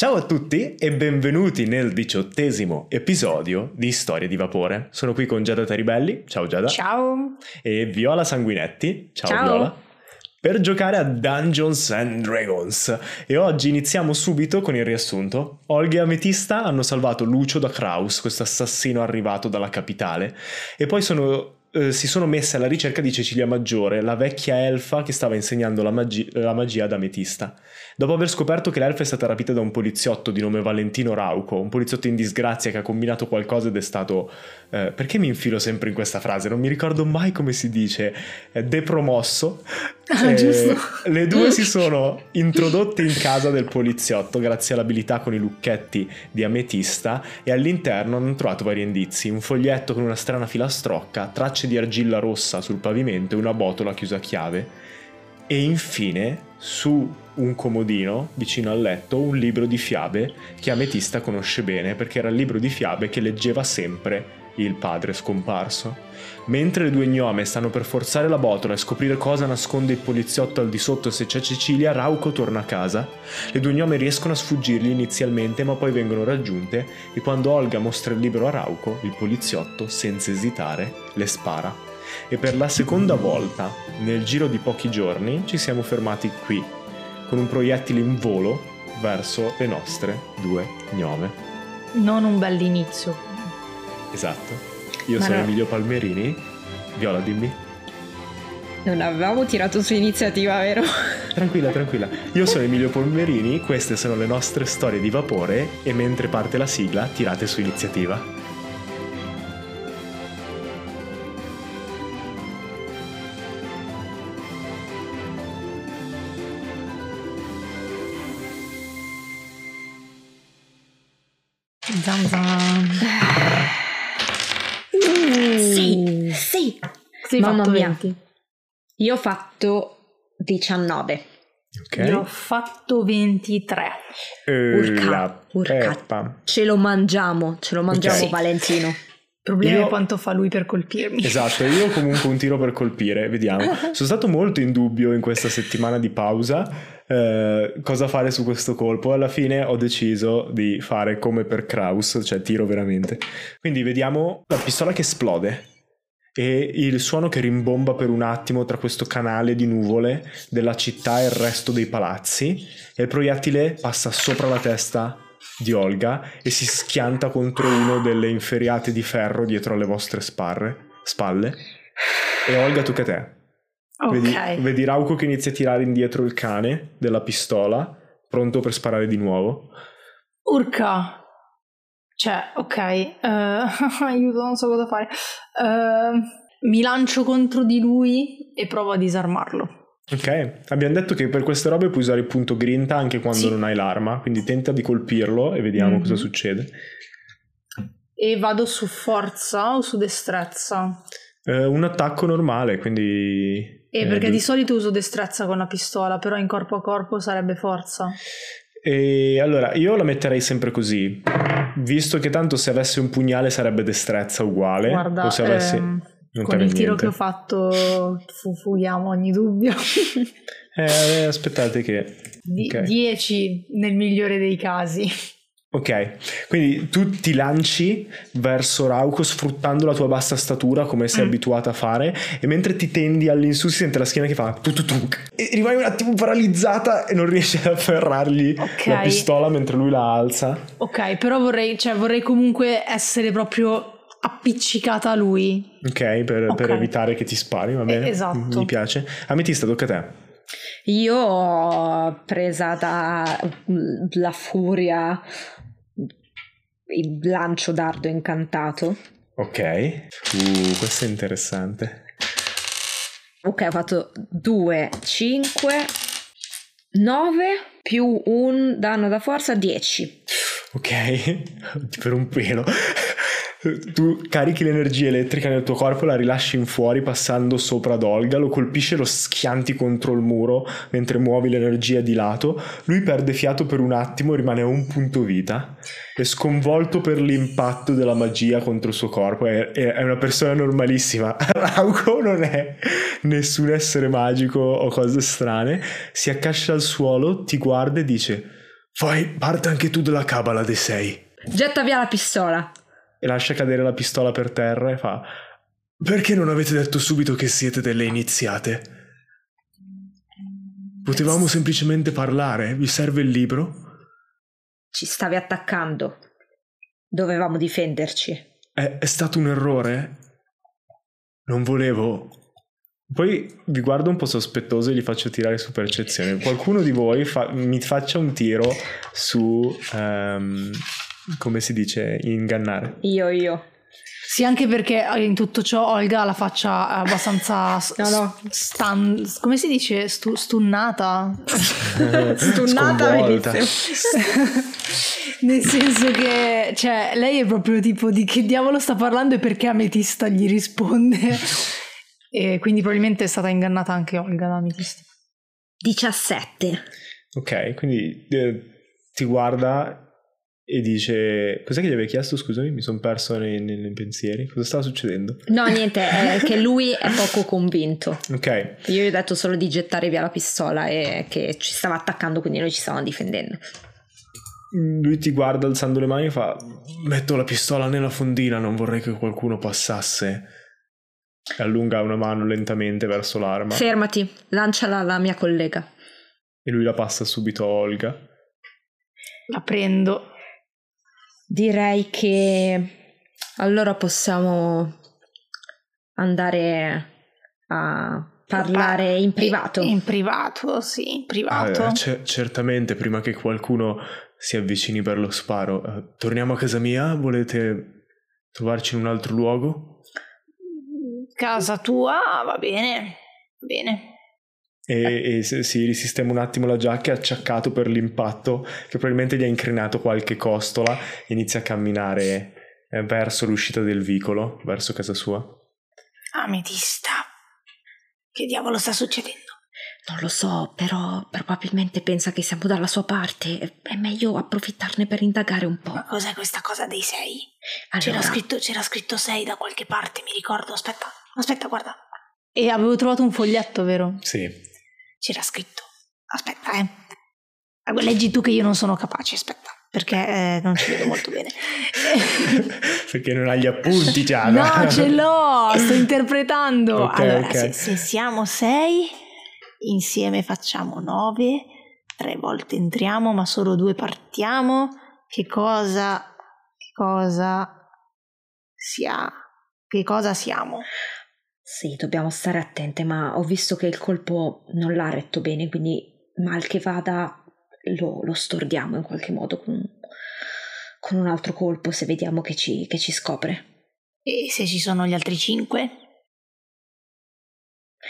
Ciao a tutti e benvenuti nel diciottesimo episodio di Storie di Vapore. Sono qui con Giada Taribelli, ciao Giada. Ciao. E Viola Sanguinetti, ciao, Ciao. Viola. Per giocare a Dungeons and Dragons. E oggi iniziamo subito con il riassunto. Olga e Ametista hanno salvato Lucio da Kraus, questo assassino arrivato dalla capitale, e poi sono eh, si sono messe alla ricerca di Cecilia Maggiore, la vecchia elfa che stava insegnando la, magi- la magia ad Ametista. Dopo aver scoperto che l'elfa è stata rapita da un poliziotto di nome Valentino Rauco, un poliziotto in disgrazia che ha combinato qualcosa ed è stato... eh, perché mi infilo sempre in questa frase? Non mi ricordo mai come si dice. eh, depromosso. Ah, Eh, giusto. Le due si sono introdotte in casa del poliziotto grazie all'abilità con i lucchetti di Ametista e all'interno hanno trovato vari indizi. Un foglietto con una strana filastrocca, tracce di argilla rossa sul pavimento e una botola chiusa a chiave. E infine, su un comodino vicino al letto, un libro di fiabe che Ametista conosce bene perché era il libro di fiabe che leggeva sempre il padre scomparso. Mentre le due gnome stanno per forzare la botola e scoprire cosa nasconde il poliziotto al di sotto se c'è Cecilia, Rauco torna a casa. Le due gnome riescono a sfuggirgli inizialmente, ma poi vengono raggiunte e quando Olga mostra il libro a Rauco, il poliziotto, senza esitare, le spara. E per la seconda volta, nel giro di pochi giorni, ci siamo fermati qui, con un proiettile in volo verso le nostre due gnome. Non un bell'inizio. Esatto. Io Ma sono no. Emilio Palmerini. Viola, dimmi. Non avevamo tirato su iniziativa, vero? Tranquilla, tranquilla. Io sono Emilio Palmerini, queste sono le nostre storie di vapore e mentre parte la sigla tirate su iniziativa. Zam zam. Sei Mamma fatto mia. 20. Io ho fatto 19. Ok? Io ho fatto 23. Eh, Urca, urca. Ce lo mangiamo, ce lo mangiamo Ok. Valentino. Il problema Io- è quanto fa lui per colpirmi. Esatto, io ho comunque un tiro per colpire, vediamo. Sono stato molto in dubbio in questa settimana di pausa eh, cosa fare su questo colpo. Alla fine ho deciso di fare come per Kraus, cioè tiro veramente. Quindi vediamo la pistola che esplode e il suono che rimbomba per un attimo tra questo canale di nuvole della città e il resto dei palazzi e il proiettile passa sopra la testa di Olga e si schianta contro uno delle inferiate di ferro dietro alle vostre sparre, spalle. E Olga, tocca a te. Ok. Vedi, vedi Rauco che inizia a tirare indietro il cane della pistola, pronto per sparare di nuovo. Urca. Cioè, ok. eh, aiuto, non so cosa fare. Eh, mi lancio contro di lui e provo a disarmarlo. Ok, abbiamo detto che per queste robe puoi usare il punto grinta anche quando Sì. non hai l'arma, quindi tenta di colpirlo e vediamo Mhm. cosa succede. E vado su forza o su destrezza? Eh, un attacco normale, quindi... Eh, eh, perché du- di solito uso destrezza con la pistola, però in corpo a corpo sarebbe forza. E allora, io la metterei sempre così, visto che tanto se avessi un pugnale sarebbe destrezza uguale, Guarda, o se avessi... ehm, non con il tiro niente. che ho fatto fu- fughiamo ogni dubbio. Eh, aspettate che... Di- ok. 10 nel migliore dei casi. Ok, quindi tu ti lanci verso Rauco sfruttando la tua bassa statura come sei Mm. abituata a fare e mentre ti tendi all'insù si sente la schiena che fa tu tu tu e rimani un attimo paralizzata e non riesci ad afferrargli Ok. la pistola mentre lui la alza. Ok, però vorrei, cioè, vorrei comunque essere proprio appiccicata a lui. Ok, per, Ok. per evitare che ti spari, va bene? Eh, esatto. Mi piace. Ametista, tocca a te. Io ho presa dalla furia il lancio dardo incantato. Ok. Uh, questo è interessante. Ok, ho fatto 2, 5, 9 più un danno da forza 10. Ok, per un pelo. Tu carichi l'energia elettrica nel tuo corpo, la rilasci in fuori passando sopra ad Olga, lo colpisce lo schianti contro il muro mentre muovi l'energia di lato. Lui perde fiato per un attimo, rimane a un punto vita. È sconvolto per l'impatto della magia contro il suo corpo. È, è- è una persona normalissima. Rauco non è nessun essere magico o cose strane. Si accascia al suolo, ti guarda e dice: Fai parte anche tu della cabala dei sei. Getta via la pistola. E lascia cadere la pistola per terra e fa... Perché non avete detto subito che siete delle iniziate? Potevamo semplicemente parlare. Vi serve il libro? Ci stavi attaccando. Dovevamo difenderci. È, è stato un errore? Non volevo... Poi vi guardo un po' sospettoso e gli faccio tirare su percezione. Qualcuno di voi fa- mi faccia un tiro su... ehm, come si dice? Ingannare. Io, io. Sì, anche perché in tutto ciò Olga ha la faccia abbastanza No, no. stan- come si dice? Stu- stunnata. Stunnata. Nel senso che, cioè, lei è proprio tipo di che diavolo sta parlando e perché Ametista gli risponde. e quindi probabilmente è stata ingannata anche Olga da Ametista. 17. Ok, quindi eh, ti guarda e dice... Cos'è che gli avevi chiesto? Scusami, mi sono perso nei, nei- nei pensieri. Cosa stava succedendo? No, niente, è che lui è poco convinto. Ok, Io gli ho detto solo di gettare via la pistola e che ci stava attaccando, quindi noi ci stavamo difendendo. lui ti guarda alzando le mani e fa... Metto la pistola nella fondina, non vorrei che qualcuno passasse. E allunga una mano lentamente verso l'arma. Fermati, lanciala alla mia collega. E lui la passa subito a Olga. La prendo. Direi che allora possiamo andare a parlare in privato. In privato, sì, in privato. Ah, ce- certamente, prima che qualcuno si avvicini per lo sparo. Eh, torniamo a casa mia? Volete trovarci in un altro luogo? Casa tua, va bene, va bene. E, e si risistema un attimo la giacca, è acciaccato per l'impatto, che probabilmente gli ha incrinato qualche costola, e inizia a camminare eh, verso l'uscita del vicolo, verso casa sua. Ametista, che diavolo sta succedendo? Non lo so, però probabilmente pensa che siamo dalla sua parte. È meglio approfittarne per indagare un po'. Ma cos'è questa cosa dei sei? Allora, C'era scritto, c'era scritto 6 da qualche parte, mi ricordo. Aspetta, aspetta, guarda. E avevo trovato un foglietto, vero? Sì. C'era scritto. Aspetta, eh. Leggi tu che io non sono capace, aspetta, perché eh, non ci vedo molto bene. Perché non ha gli appunti, Giada. no, ce l'ho, sto interpretando. Ok, allora, ok. Se, se siamo 6, insieme facciamo 9, tre volte entriamo, ma solo due partiamo. Che cosa, che cosa sia, che cosa siamo? Sì, dobbiamo stare attente, ma ho visto che il colpo non l'ha retto bene, quindi mal che vada lo, lo stordiamo in qualche modo con, con un altro colpo se vediamo che ci, che ci scopre. E se ci sono gli altri 5?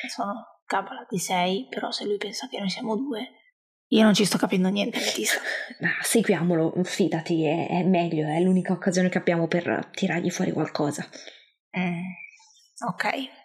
Sono capola di 6, però se lui pensa che noi siamo due, io non ci sto capendo niente. Ma seguiamolo, fidati, è, è meglio, è l'unica occasione che abbiamo per tirargli fuori qualcosa. Mm, ok.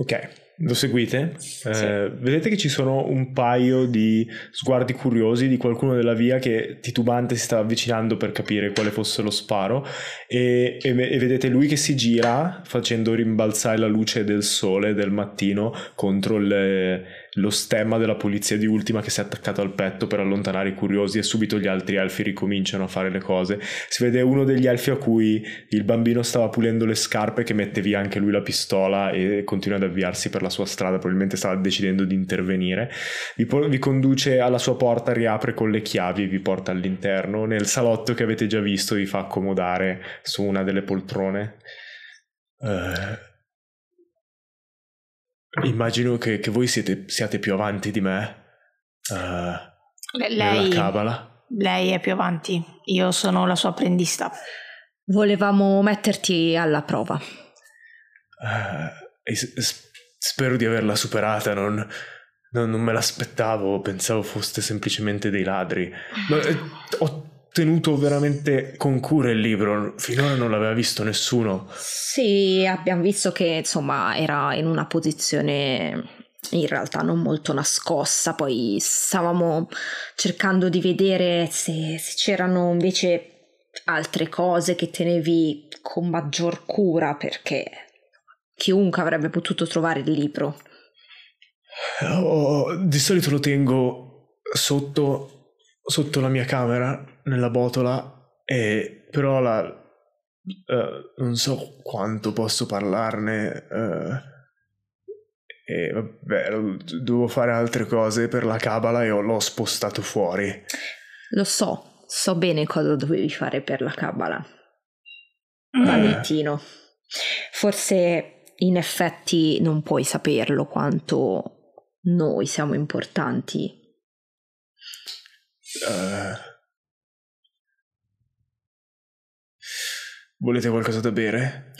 Ok, lo seguite? Eh, vedete che ci sono un paio di sguardi curiosi di qualcuno della via che titubante si sta avvicinando per capire quale fosse lo sparo e, e e vedete lui che si gira facendo rimbalzare la luce del sole del mattino contro il- lo stemma della polizia di Ultima che si è attaccato al petto per allontanare i curiosi e subito gli altri elfi ricominciano a fare le cose. Si vede uno degli elfi a cui il bambino stava pulendo le scarpe che mette via anche lui la pistola e continua ad avviarsi per la sua strada, probabilmente stava decidendo di intervenire. Vi, po- vi conduce alla sua porta, riapre con le chiavi e vi porta all'interno. Nel salotto che avete già visto vi fa accomodare su una delle poltrone. Eh, immagino che, che voi siete, siate più avanti di me. nella Lei, cabala. lei è più avanti, io sono la sua apprendista. Volevamo metterti alla prova. S- spero di averla superata, non, non- non me l'aspettavo, pensavo foste semplicemente dei ladri. Ma, eh, ho tenuto veramente con cura il libro, finora non l'aveva visto nessuno. Sì, abbiamo visto che insomma era in una posizione in realtà non molto nascosta, poi stavamo cercando di vedere se, se c'erano invece altre cose che tenevi con maggior cura perché chiunque avrebbe potuto trovare il libro. Oh, di solito lo tengo sotto, sotto la mia camera, nella botola, e però la, uh, non so quanto posso parlarne. Uh, e vabbè, dovevo fare altre cose per la cabala e l'ho spostato fuori. Lo so, so bene cosa dovevi fare per la cabala. Eh. Valentino. Forse in effetti non puoi saperlo quanto noi siamo importanti. Eh, volete qualcosa da bere?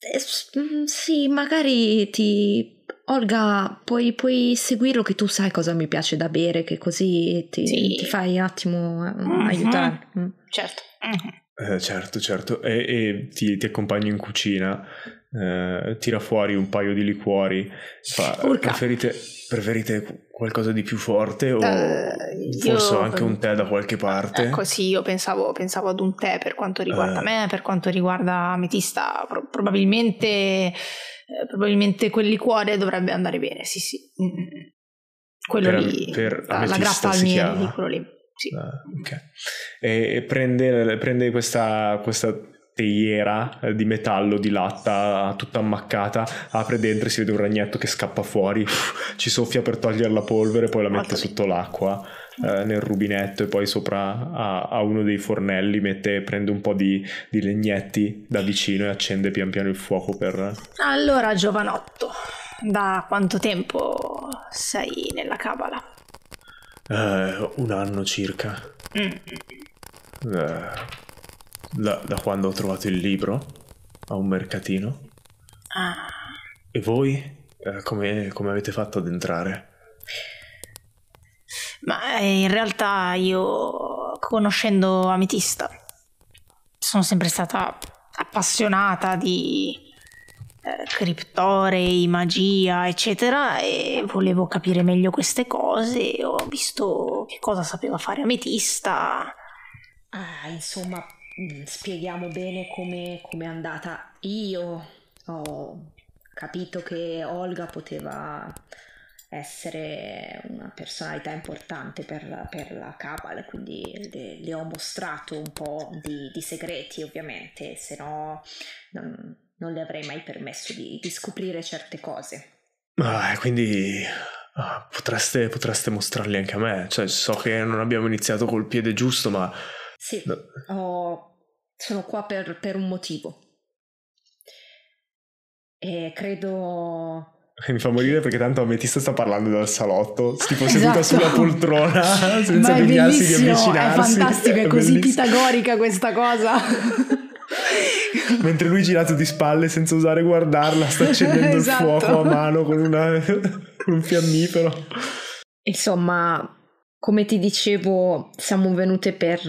Eh, mm, sì, magari ti... Olga, puoi, puoi seguirlo che tu sai cosa mi piace da bere, che così ti, Sì. ti fai un attimo eh, Mhm. aiutare. Mm. Certo. Mhm. Eh, certo, certo. E, e ti, ti accompagno in cucina, eh, tira fuori un paio di liquori. Fa, preferite, preferite qualcosa di più forte o Eh, forse io- anche un tè da qualche parte? Ecco, sì, io pensavo, pensavo ad un tè per quanto riguarda Eh. me, per quanto riguarda Ametista, pro- probabilmente, eh, probabilmente quel liquore dovrebbe andare bene, sì, sì. Mm. Quello Per- lì, per la, la grappa al miele, quello lì. Sì. Ah, ok. E, e prende, prende questa, questa teiera eh, di metallo di latta tutta ammaccata, apre dentro e si vede un ragnetto che scappa fuori, ci soffia per togliere la polvere, poi la mette sotto l'acqua eh, nel rubinetto e poi sopra a, a uno dei fornelli mette, prende un po' di, di legnetti da vicino e accende pian piano il fuoco per... Allora, giovanotto, da quanto tempo sei nella cabala? eh, un anno circa. Mm. Eh, da, da quando ho trovato il libro a un mercatino. Ah, E voi? Eh, come, come avete fatto ad entrare? ma eh, in realtà io, conoscendo Ametista, sono sempre stata appassionata di eh, criptorei, magia, eccetera, e volevo capire meglio queste cose. Ho visto che cosa sapeva fare Ametista. Ah, insomma, mm, spieghiamo bene come è andata. Io ho capito che Olga poteva essere una personalità importante per, per la Cabal, quindi le, le ho mostrato un po' di, di segreti, ovviamente, se no non, non le avrei mai permesso di, di scoprire certe cose. Ah, quindi potreste, potreste mostrarli anche a me. Cioè, so che non abbiamo iniziato col piede giusto, ma Sì, no, ho- sono qua per, per un motivo. E credo mi fa morire perché tanto Ametista sta parlando dal salotto, tipo seduta Esatto. sulla poltrona, senza è degnarsi di bellissimo, è avvicinarsi. fantastico, è così bellissimo. pitagorica questa cosa. Mentre lui girato di spalle senza osare guardarla, sta accendendo Esatto. il fuoco a mano con, una- con un fiammifero. Insomma, come ti dicevo, siamo venute per,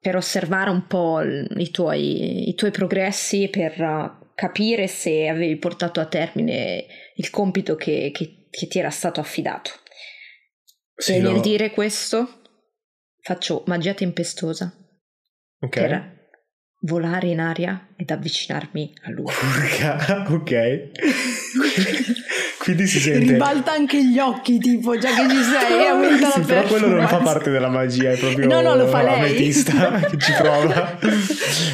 per osservare un po' i tuoi, i tuoi progressi, per capire se avevi portato a termine il compito che, che- che ti era stato affidato. Sì, e nel no. dire questo, faccio magia tempestosa Ok. per volare in aria ed avvicinarmi a lui. Ok. Quindi si sente... Ribalta anche gli occhi, tipo, già che ci sei, aumenta sì, la però quello non fa parte della magia, è proprio No, no, lo fa lei. Ametista che ci prova.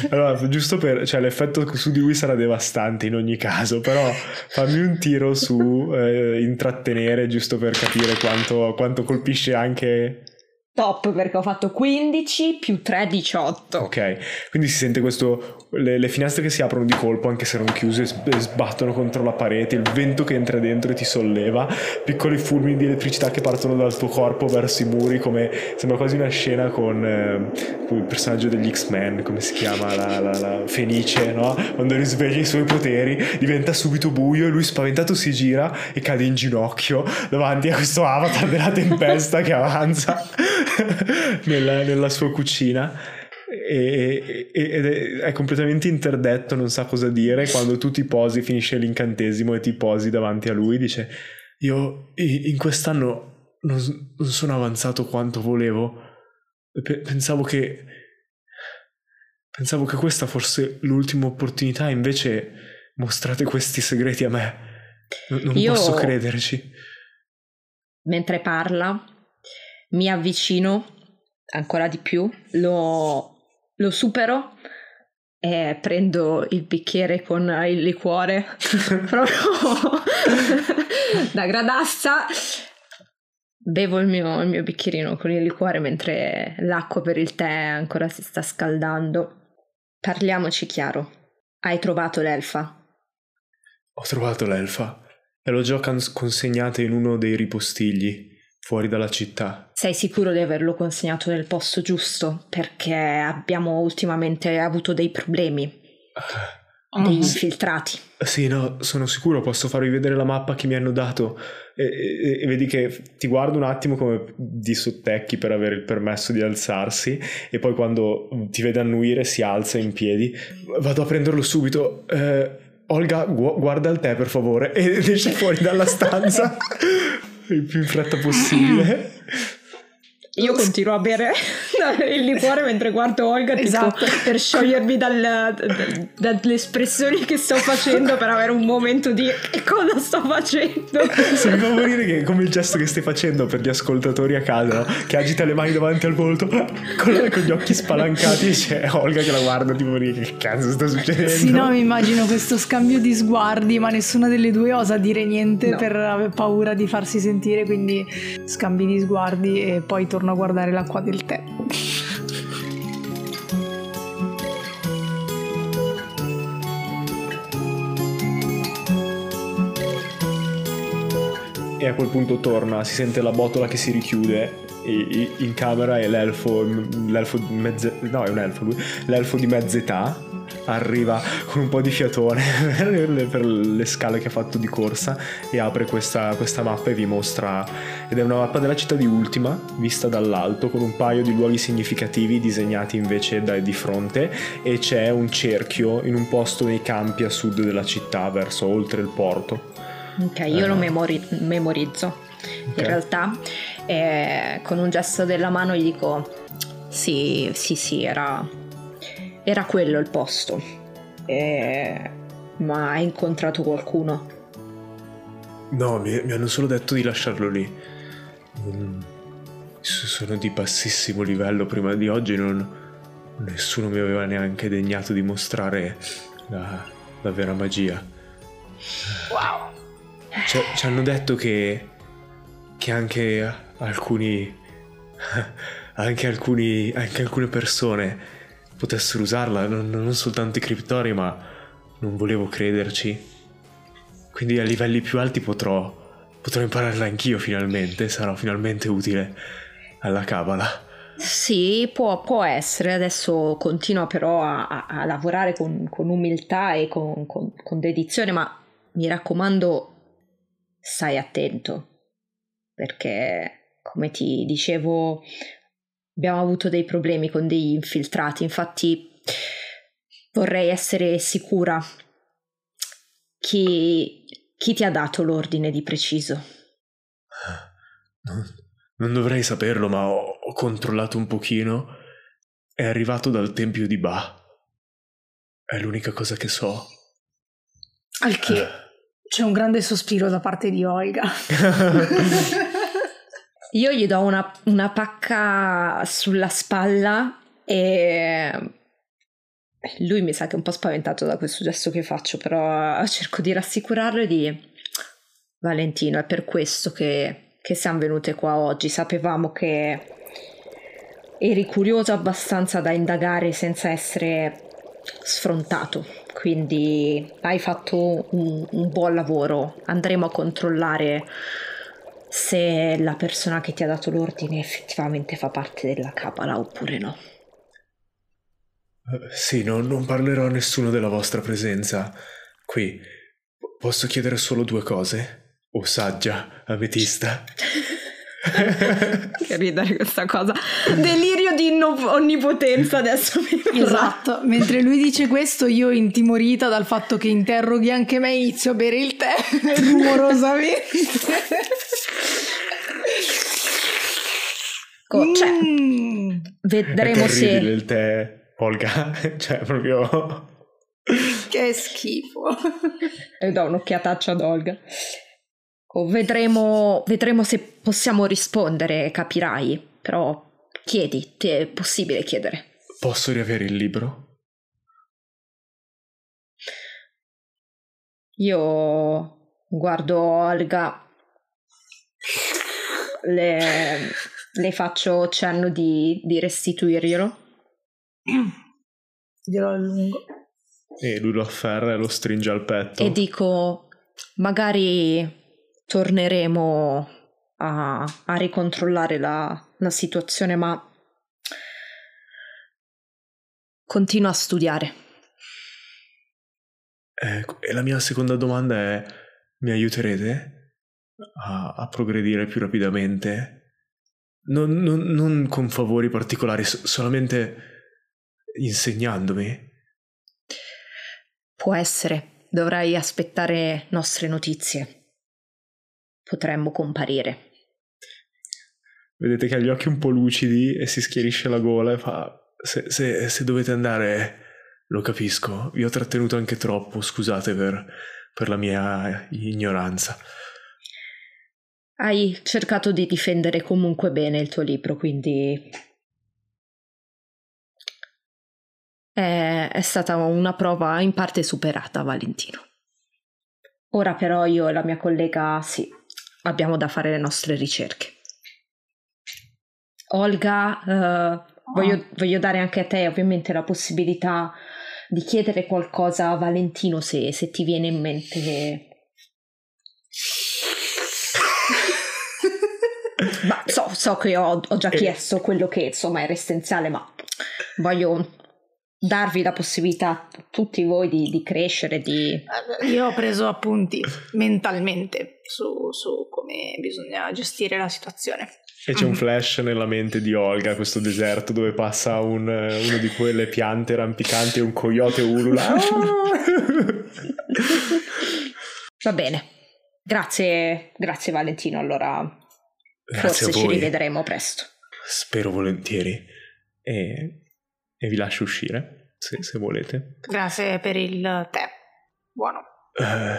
Allora, giusto per... Cioè, l'effetto su di lui sarà devastante in ogni caso, però fammi un tiro su eh, intrattenere, giusto per capire quanto, quanto colpisce anche... Top perché ho fatto 15 più 3, 18. Ok, quindi si sente questo... Le, le finestre che si aprono di colpo, anche se non chiuse, sbattono contro la parete, il vento che entra dentro e ti solleva, piccoli fulmini di elettricità che partono dal tuo corpo verso i muri, come sembra quasi una scena con, eh, il personaggio degli X-Men, come si chiama, la, la- la Fenice, no? Quando risveglia i suoi poteri, diventa subito buio e lui spaventato si gira e cade in ginocchio davanti a questo avatar della tempesta che avanza nella, nella sua cucina. E- e- ed è, è completamente interdetto, non sa cosa dire. Quando tu ti posi, finisce l'incantesimo e ti posi davanti a lui, dice: Io in quest'anno non, non sono avanzato quanto volevo. Pe- pensavo che. Pensavo che questa fosse l'ultima opportunità, invece mostrate questi segreti a me. Non, non Io- posso crederci. mentre parla, mi avvicino ancora di più, lo, lo supero e prendo il bicchiere con il liquore proprio da gradassa. Bevo il mio, il mio, bicchierino con il liquore mentre l'acqua per il tè ancora si sta scaldando. Parliamoci chiaro. Hai trovato l'elfa? Ho trovato l'elfa e l'ho già consegnata in uno dei ripostigli fuori dalla città. Sei sicuro di averlo consegnato nel posto giusto? Perché abbiamo ultimamente avuto dei problemi. Uh, dei infiltrati. Sì, no, sono sicuro, posso farvi vedere la mappa che mi hanno dato e, e, e, vedi che ti guardo un attimo come di sottecchi per avere il permesso di alzarsi e poi quando ti vede annuire si alza in piedi. Vado a prenderlo subito. Eh, Olga, gu- guarda il tè per favore ed esce fuori dalla stanza il più in fretta possibile. Io continuo a bere il liquore mentre guardo Olga esatto. tipo, per sciogliermi dal, dal, dalle espressioni che sto facendo per avere un momento di che cosa sto facendo. Se mi fa morire che come il gesto che stai facendo per gli ascoltatori a casa, no? che agita le mani davanti al volto con, con gli occhi spalancati c'è Olga che la guarda tipo che cazzo sta succedendo. Sì, no, mi immagino questo scambio di sguardi, ma nessuna delle due osa dire niente no. per aver paura di farsi sentire, quindi scambi di sguardi e poi torno torno a guardare l'acqua del tè. E a quel punto torna, si sente la botola che si richiude in camera e l'elfo, l'elfo mezze, no è un elfo l'elfo di mezz'età arriva con un po' di fiatone per le scale che ha fatto di corsa e apre questa, questa mappa e vi mostra ed è una mappa della città di Ultima vista dall'alto con un paio di luoghi significativi disegnati invece da, di fronte e c'è un cerchio in un posto nei campi a sud della città verso oltre il porto ok io eh. lo memori- memorizzo in okay. realtà eh, con un gesto della mano gli dico sì sì sì era era quello il posto. E... Ma hai incontrato qualcuno? No, mi, mi hanno solo detto di lasciarlo lì. Mm, sono di bassissimo livello prima di oggi, non, nessuno mi aveva neanche degnato di mostrare la, la vera magia. Wow! Ci, ci hanno detto che, che anche alcuni, anche alcuni, anche alcune persone potessero usarla, non, non soltanto i criptori, ma non volevo crederci. Quindi a livelli più alti potrò, potrò impararla anch'io finalmente, sarò finalmente utile alla Cabala. Sì, può, può, essere, adesso continua però a, a, a lavorare con, con, umiltà e con, con, con dedizione, ma mi raccomando, stai attento, perché come ti dicevo abbiamo avuto dei problemi con degli infiltrati, infatti vorrei essere sicura chi, chi ti ha dato l'ordine di preciso. Non, non dovrei saperlo, ma ho, ho, controllato un pochino. È arrivato dal tempio di Ba. È l'unica cosa che so. Al che c'è un grande sospiro da parte di Olga. Io gli do una, una pacca sulla spalla e lui mi sa che è un po' spaventato da questo gesto che faccio, però cerco di rassicurarlo e di Valentino, è per questo che, che siamo venute qua oggi. Sapevamo che eri curioso abbastanza da indagare senza essere sfrontato, quindi hai fatto un, un buon lavoro. Andremo a controllare se la persona che ti ha dato l'ordine effettivamente fa parte della Cabala oppure no. Uh, sì, no, non parlerò a nessuno della vostra presenza. Qui posso chiedere solo due cose? O saggia, ametista? che ridere questa cosa. Delirio di inno- onnipotenza adesso mi verrà. Esatto, mentre lui dice questo io intimorita dal fatto che interroghi anche me inizio a bere il tè rumorosamente. Co- cioè, mm. vedremo se... il tè, Olga, cioè proprio... che schifo. E do un'occhiataccia ad Olga. O vedremo, vedremo se possiamo rispondere, capirai. Però chiedi, ti è possibile chiedere. Posso riavere il libro? Io guardo Olga, le, le faccio cenno di, di restituirglielo. Glielo allungo. E lui lo afferra e lo stringe al petto. E dico, magari torneremo a, a ricontrollare la, la situazione, ma continua a studiare. Ecco, e la mia seconda domanda è, mi aiuterete a, a progredire più rapidamente? Non, non, non con favori particolari, solamente insegnandomi? Può essere, dovrai aspettare nostre notizie potremmo comparire. Vedete che ha gli occhi un po' lucidi e si schierisce la gola e fa: Se, se, se dovete andare, lo capisco. Vi ho trattenuto anche troppo, scusate per, per la mia ignoranza. Hai cercato di difendere comunque bene il tuo libro, quindi è, è, stata una prova in parte superata, Valentino. Ora però io e la mia collega sì, abbiamo da fare le nostre ricerche. Olga, eh, voglio, ah. voglio, dare anche a te ovviamente la possibilità di chiedere qualcosa a Valentino se, se ti viene in mente. ma so, so che ho, ho già eh. chiesto quello che insomma era essenziale, ma voglio darvi la possibilità tutti voi di, di, crescere, di... Io ho preso appunti mentalmente su, su, come bisogna gestire la situazione. E c'è un flash nella mente di Olga, questo deserto dove passa un, uno di quelle piante rampicanti e un coyote ulula. Va bene, grazie, grazie Valentino, allora grazie forse ci rivedremo presto. Spero volentieri. E e vi lascio uscire se, se volete. Grazie per il tè. Buono. Uh,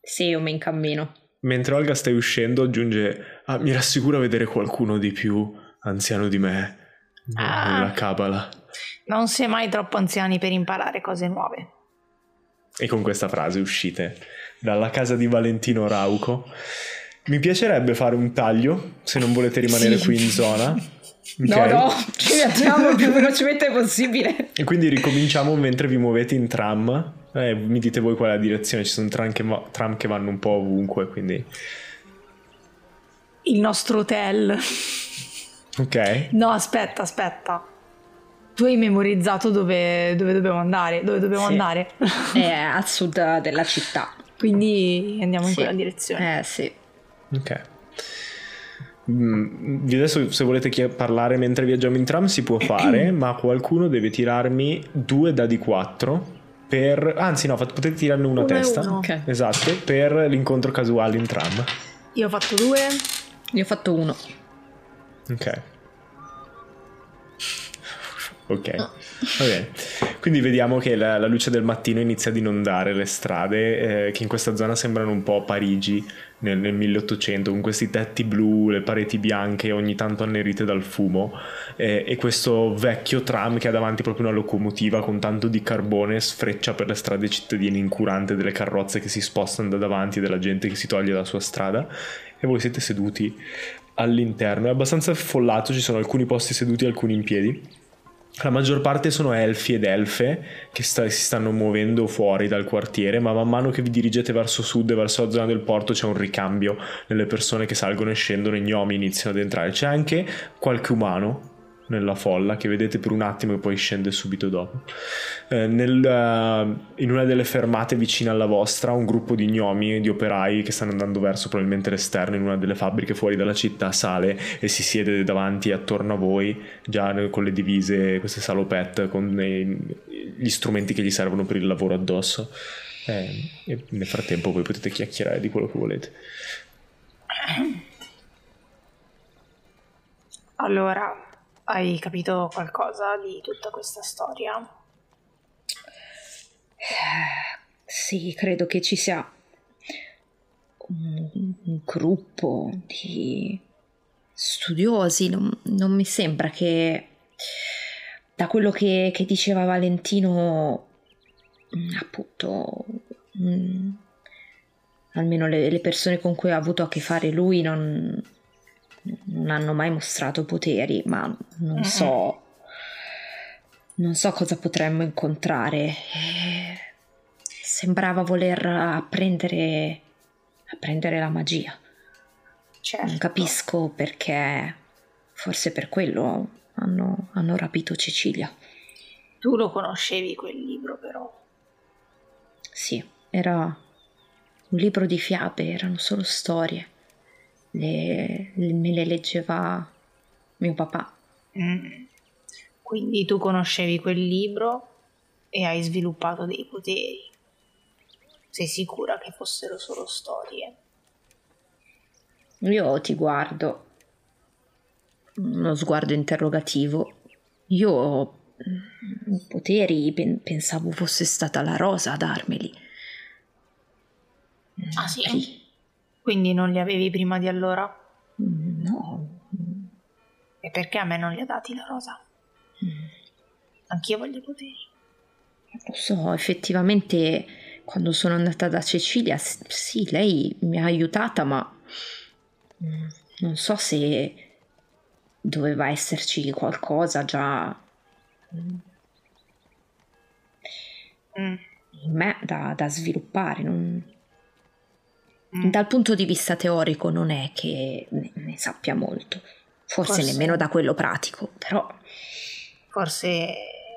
sì, io mi incammino. Mentre Olga stai uscendo, aggiunge: ah, Mi rassicura vedere qualcuno di più anziano di me ah, nella cabala. Non si è mai troppo anziani per imparare cose nuove. E con questa frase uscite dalla casa di Valentino Rauco. Mi piacerebbe fare un taglio, se non volete rimanere sì. qui in zona. Okay. No, no, ci mettiamo il più velocemente possibile. E quindi ricominciamo mentre vi muovete in tram. Eh, mi dite voi qual è la direzione, ci sono tram che, va- tram che vanno un po' ovunque, quindi... Il nostro hotel. Ok. No, aspetta, aspetta. Tu hai memorizzato dove, dove dobbiamo andare? Dove dobbiamo sì. andare? È al sud della città. Quindi andiamo in quella direzione. Eh sì. Ok. Mm, adesso se volete parlare mentre viaggiamo in tram si può fare, ma qualcuno deve tirarmi due dadi 4 per... Anzi no, potete tirarne uno a testa. Uno. Okay. Esatto, per l'incontro casuale in tram. Io ho fatto due. Io ho fatto uno. Ok. Ok, va bene. Quindi vediamo che la, la, luce del mattino inizia ad inondare le strade, eh, che in questa zona sembrano un po' Parigi nel, nel, 1800, con questi tetti blu, le pareti bianche ogni tanto annerite dal fumo, eh, e questo vecchio tram che ha davanti proprio una locomotiva con tanto di carbone sfreccia per le strade cittadine incurante delle carrozze che si spostano da davanti, della gente che si toglie dalla sua strada, e voi siete seduti all'interno. È abbastanza affollato, ci sono alcuni posti seduti alcuni in piedi la maggior parte sono elfi ed elfe che sta, si stanno muovendo fuori dal quartiere, ma man mano che vi dirigete verso sud e verso la zona del porto c'è un ricambio nelle persone che salgono e scendono, i gnomi iniziano ad entrare. C'è anche qualche umano nella folla che vedete per un attimo e poi scende subito dopo. Eh, nel, uh, in una delle fermate vicine alla vostra, un gruppo di gnomi, di operai che stanno andando verso probabilmente l'esterno in una delle fabbriche fuori dalla città sale e si siede davanti attorno a voi, già con le divise, queste salopette, con i, gli strumenti che gli servono per il lavoro addosso. Eh, e nel frattempo voi potete chiacchierare di quello che volete. Allora, hai capito qualcosa di tutta questa storia? sì, credo che ci sia un, un gruppo di studiosi, non, non, mi sembra che da quello che, che diceva Valentino, mm, appunto, mh, mm, almeno le, le, persone con cui ha avuto a che fare lui non, non hanno mai mostrato poteri, ma non uh-huh. so, non so cosa potremmo incontrare. Sembrava voler apprendere, apprendere la magia. Certo. Non capisco perché, forse per quello hanno, hanno rapito Cecilia. Tu lo conoscevi quel libro però? Sì, era un libro di fiabe, erano solo storie. Le, le, me le leggeva mio papà. Mm. Quindi tu conoscevi quel libro e hai sviluppato dei poteri. Sei sicura che fossero solo storie? Io ti guardo, uno sguardo interrogativo. Io mm, poteri pensavo fosse stata la rosa a darmeli. Ah sì? Quindi non li avevi prima di allora? Mm, no. E perché a me non li ha dati la rosa? Mm. Anch'io voglio poteri. Lo so, effettivamente quando sono andata da Cecilia, sì, lei mi ha aiutata, ma non so se doveva esserci qualcosa già mm. in me da, da sviluppare. Non... Mm. Dal punto di vista teorico non è che ne, ne sappia molto, forse, forse nemmeno da quello pratico, però... Forse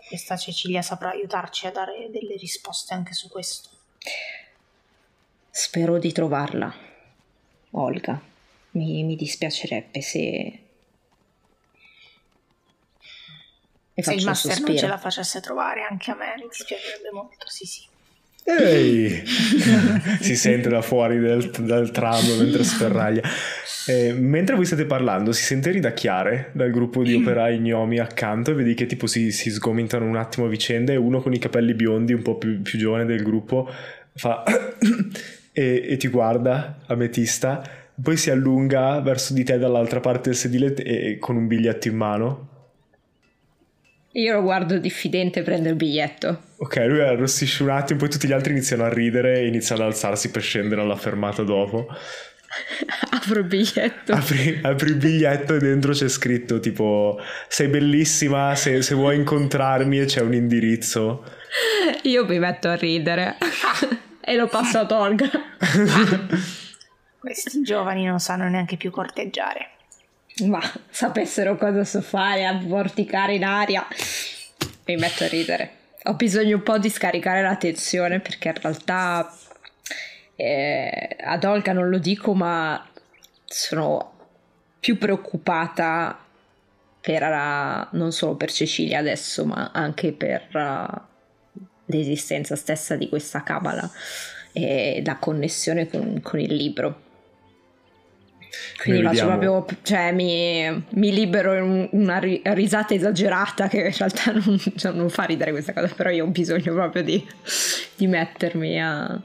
questa Cecilia saprà aiutarci a dare delle risposte anche su questo. Spero di trovarla, Olga mi, mi dispiacerebbe se... Se il master non ce la facesse trovare anche a me mi dispiacerebbe molto, sì sì. Ehi! si sente da fuori del, dal tram mentre sferraglia. Eh, mentre voi state parlando, si sente ridacchiare dal gruppo di operai gnomi accanto e vedi che tipo si, si sgomitano un attimo a vicenda e uno con i capelli biondi, un po' più, più giovane del gruppo, fa e, e ti guarda, ametista, poi si allunga verso di te dall'altra parte del sedile e, con un biglietto in mano. Io lo guardo diffidente e prendo il biglietto. Ok, lui arrossisce un attimo, poi tutti gli altri iniziano a ridere e iniziano ad alzarsi per scendere alla fermata dopo. Apro il biglietto. Apri, apri, il biglietto e dentro c'è scritto tipo sei bellissima, se, se vuoi incontrarmi e c'è un indirizzo. Io mi metto a ridere e lo passo a Tolga. Questi giovani non sanno neanche più corteggiare. Ma sapessero cosa so fare a vorticare in aria. Mi metto a ridere. Ho bisogno un po' di scaricare la tensione perché in realtà eh, ad Olga non lo dico, ma sono più preoccupata per uh, non solo per Cecilia adesso, ma anche per uh, l'esistenza stessa di questa cabala e la connessione con, con il libro. Quindi faccio proprio, cioè mi, mi libero in una risata esagerata che in realtà non, cioè, non, fa ridere questa cosa, però io ho bisogno proprio di, di mettermi a...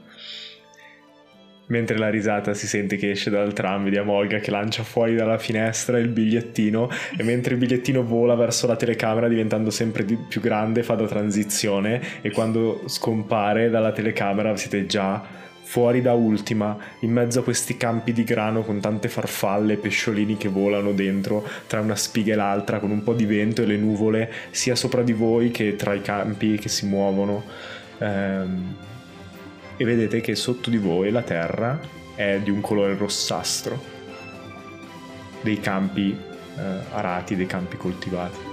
Mentre la risata si sente che esce dal tram, vediamo Olga che lancia fuori dalla finestra il bigliettino e mentre il bigliettino vola verso la telecamera diventando sempre più grande fa da transizione e quando scompare dalla telecamera siete già fuori da ultima, in mezzo a questi campi di grano con tante farfalle e pesciolini che volano dentro tra una spiga e l'altra, con un po' di vento e le nuvole sia sopra di voi che tra i campi che si muovono. Ehm, e vedete che sotto di voi la terra è di un colore rossastro, dei campi eh, arati, dei campi coltivati.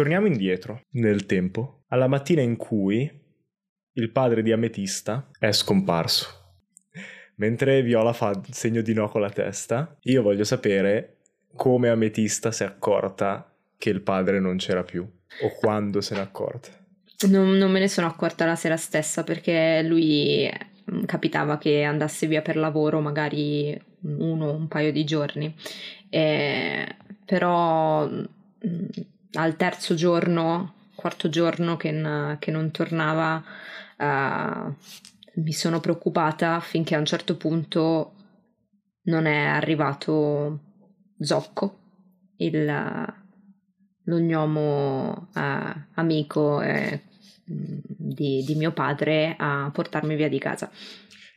Torniamo indietro nel tempo, alla mattina in cui il padre di Ametista è scomparso. Mentre Viola fa segno di no con la testa, io voglio sapere come Ametista si è accorta che il padre non c'era più o quando se n'è accorta. Non, non me ne sono accorta la sera stessa perché lui mm, capitava che andasse via per lavoro magari uno o un paio di giorni eh, però mm, al terzo giorno, quarto giorno che, n- che non tornava, uh, mi sono preoccupata finché a un certo punto non è arrivato Zocco, il, l'ognomo uh, amico eh, di, di mio padre, a portarmi via di casa.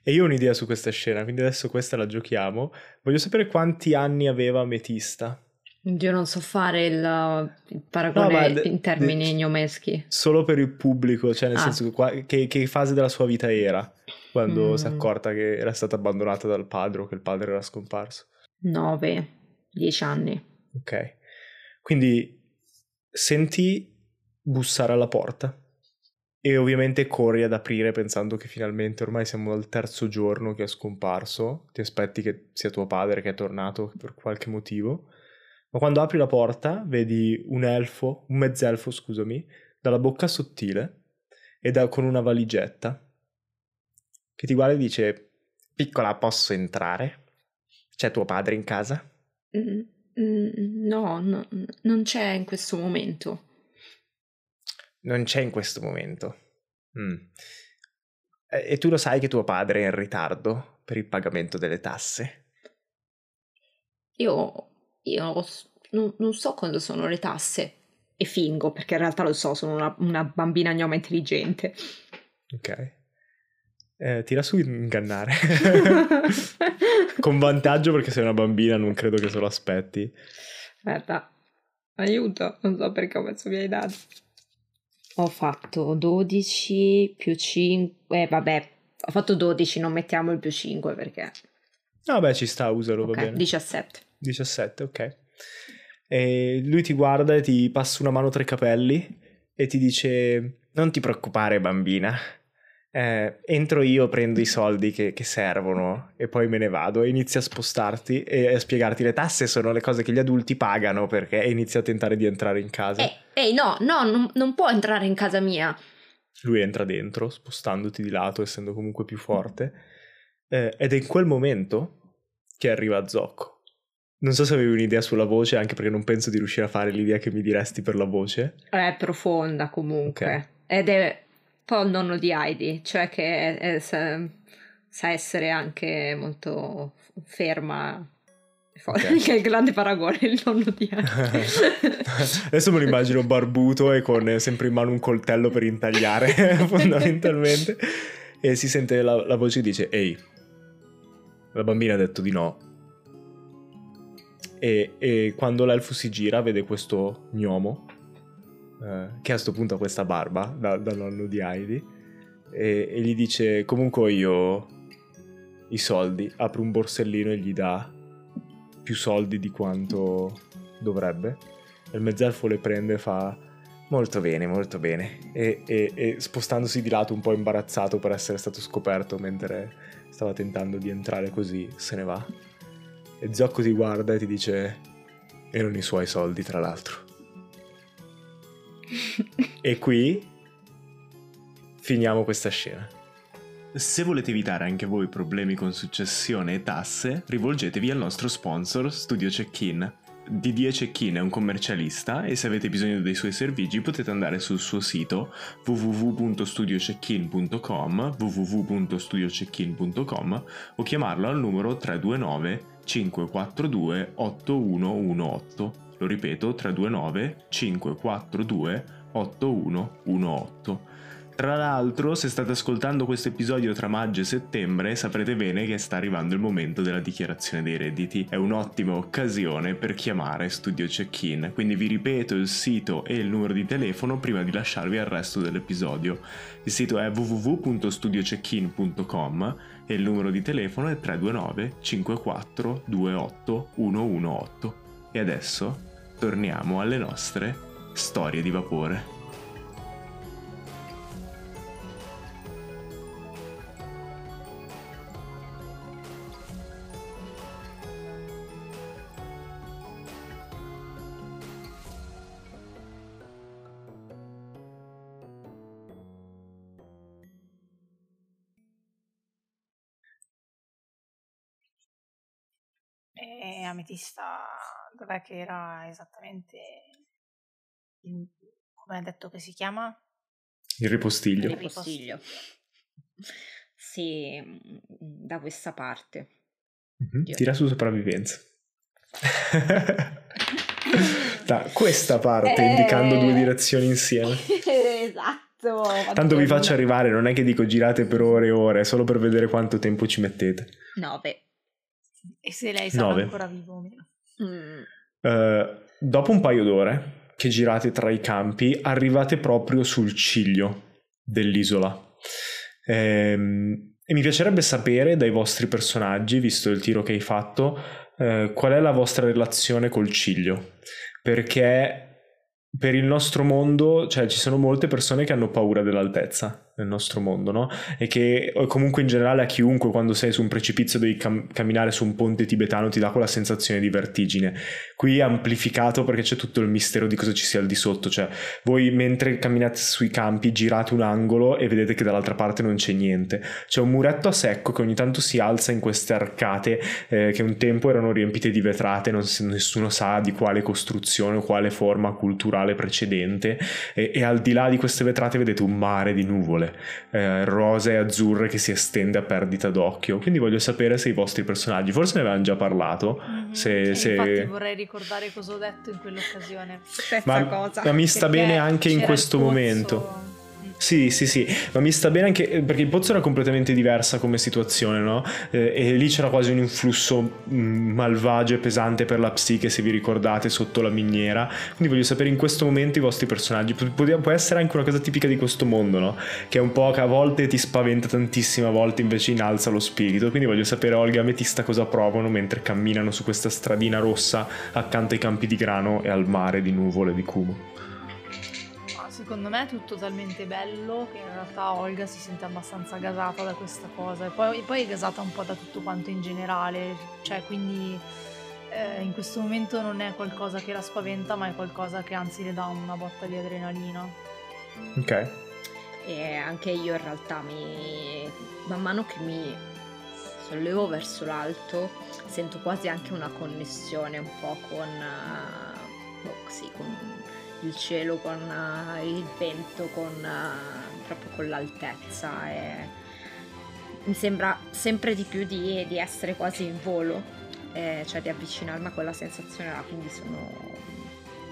E io ho un'idea su questa scena, quindi adesso questa la giochiamo. Voglio sapere quanti anni aveva Ametista. Io non so fare il, il paragone no, in termini gnomeschi. Solo per il pubblico, cioè nel ah. senso che, che, fase della sua vita era quando mm. si è accorta che era stata abbandonata dal padre o che il padre era scomparso. Nove, dieci anni. Ok. Quindi senti bussare alla porta e ovviamente corri ad aprire pensando che finalmente ormai siamo al terzo giorno che è scomparso, ti aspetti che sia tuo padre che è tornato per qualche motivo ma quando apri la porta vedi un elfo, un mezzelfo, scusami, dalla bocca sottile e da, con una valigetta che ti guarda e dice: Piccola, posso entrare? C'è tuo padre in casa? Mm, mm, no, no, non c'è in questo momento. Non c'è in questo momento. Mm. E tu lo sai che tuo padre è in ritardo per il pagamento delle tasse? Io io non, non so cosa sono le tasse e fingo, perché in realtà lo so, sono una, una bambina gnoma intelligente. Ok. Eh, tira su ingannare. Con vantaggio perché sei una bambina, non credo che se lo aspetti. Aspetta, aiuto, non so perché ho messo via i dati. Ho fatto 12 più 5, eh vabbè, ho fatto 12, non mettiamo il più 5 perché... Vabbè, ci sta, usalo, okay, va bene. 17. 17, ok. E lui ti guarda e ti passa una mano tra i capelli e ti dice: Non ti preoccupare, bambina. Eh, entro io, prendo i soldi che, che, servono e poi me ne vado e inizia a spostarti e a spiegarti le tasse sono le cose che gli adulti pagano perché e inizia a tentare di entrare in casa. Ehi, ehi no, no, non, non può entrare in casa mia. Lui entra dentro, spostandoti di lato, essendo comunque più forte, eh, ed è in quel momento che arriva Zocco. Non so se avevi un'idea sulla voce, anche perché non penso di riuscire a fare l'idea che mi diresti per la voce. È profonda comunque. Okay. Ed è un po' il nonno di Heidi, cioè che è, è, sa, sa, essere anche molto ferma. Okay. Che è il grande paragone, il nonno di Heidi. Adesso me lo immagino barbuto e con sempre in mano un coltello per intagliare, fondamentalmente. E si sente la, la voce che dice, ehi, la bambina ha detto di no e, e quando l'elfo si gira vede questo gnomo eh, che a questo punto ha questa barba da, da nonno di Heidi e, e, gli dice comunque io i soldi apre un borsellino e gli dà più soldi di quanto dovrebbe. E il mezzelfo le prende e fa molto bene molto bene e, e, e spostandosi di lato un po' imbarazzato per essere stato scoperto mentre stava tentando di entrare così se ne va e Zocco ti guarda e ti dice: Erano i suoi soldi, tra l'altro. e qui finiamo questa scena. Se volete evitare anche voi problemi con successione e tasse, rivolgetevi al nostro sponsor Studio Check-in. Didier Check-in è un commercialista e se avete bisogno dei suoi servigi potete andare sul suo sito www.studiocheckin.com www.studiocheckin.com o chiamarlo al numero 329 542 8118. Lo ripeto, 329 542 8118. Tra l'altro, se state ascoltando questo episodio tra maggio e settembre, saprete bene che sta arrivando il momento della dichiarazione dei redditi. È un'ottima occasione per chiamare Studio Check-in, quindi vi ripeto il sito e il numero di telefono prima di lasciarvi al resto dell'episodio. Il sito è www.studiocheckin.com e il numero di telefono è 329 54 28 118. E adesso torniamo alle nostre storie di vapore. Ametista, dov'è che era esattamente? Il, come ha detto che si chiama? Il ripostiglio. Il ripostiglio. Sì, mm, da questa parte. Mm-hmm. Tira su sopravvivenza. da questa parte, eh... indicando due direzioni insieme. esatto. Tanto vi faccio arrivare, non è che dico girate per ore e ore, è solo per vedere quanto tempo ci mettete. 9. E se lei sarà ancora vivo o meno? Mm. Uh, dopo un paio d'ore che girate tra i campi, arrivate proprio sul ciglio dell'isola. Ehm, e mi piacerebbe sapere dai vostri personaggi, visto il tiro che hai fatto, eh, qual è la vostra relazione col ciglio. Perché per il nostro mondo, cioè ci sono molte persone che hanno paura dell'altezza nel nostro mondo, no? E che comunque in generale a chiunque quando sei su un precipizio devi cam- camminare su un ponte tibetano ti dà quella sensazione di vertigine. Qui amplificato perché c'è tutto il mistero di cosa ci sia al di sotto, cioè voi mentre camminate sui campi girate un angolo e vedete che dall'altra parte non c'è niente. C'è un muretto a secco che ogni tanto si alza in queste arcate eh, che un tempo erano riempite di vetrate, non, nessuno sa di quale costruzione o quale forma culturale precedente e, e al di là di queste vetrate vedete un mare di nuvole nuvole eh, rosee e azzurre che si estende a perdita d'occhio. Quindi voglio sapere se i vostri personaggi, forse ne avevano già parlato. Mm-hmm. Se, se... Infatti vorrei ricordare cosa ho detto in quell'occasione. Stessa ma, cosa. Ma mi sta bene anche in questo momento. Sì, sì, sì, ma mi sta bene anche perché il pozzo era completamente diversa come situazione, no? Eh, e lì c'era quasi un influsso mm, malvagio e pesante per la psiche, se vi ricordate, sotto la miniera. Quindi voglio sapere in questo momento i vostri personaggi. Pu- può essere anche una cosa tipica di questo mondo, no? Che è un po' che a volte ti spaventa tantissimo, a volte invece innalza lo spirito. Quindi voglio sapere Olga e Ametista cosa provano mentre camminano su questa stradina rossa accanto ai campi di grano e al mare di nuvole di Kumo secondo me è tutto talmente bello che in realtà Olga si sente abbastanza gasata da questa cosa e poi, poi è gasata un po' da tutto quanto in generale, cioè quindi eh, in questo momento non è qualcosa che la spaventa ma è qualcosa che anzi le dà una botta di adrenalina. Ok. E anche io in realtà mi... man mano che mi sollevo verso l'alto sento quasi anche una connessione un po' con... Uh, oh, sì, con il cielo, con uh, il vento, con, uh, proprio con l'altezza. E mi sembra sempre di più di, di essere quasi in volo, eh, cioè di avvicinarmi a quella sensazione là, quindi sono,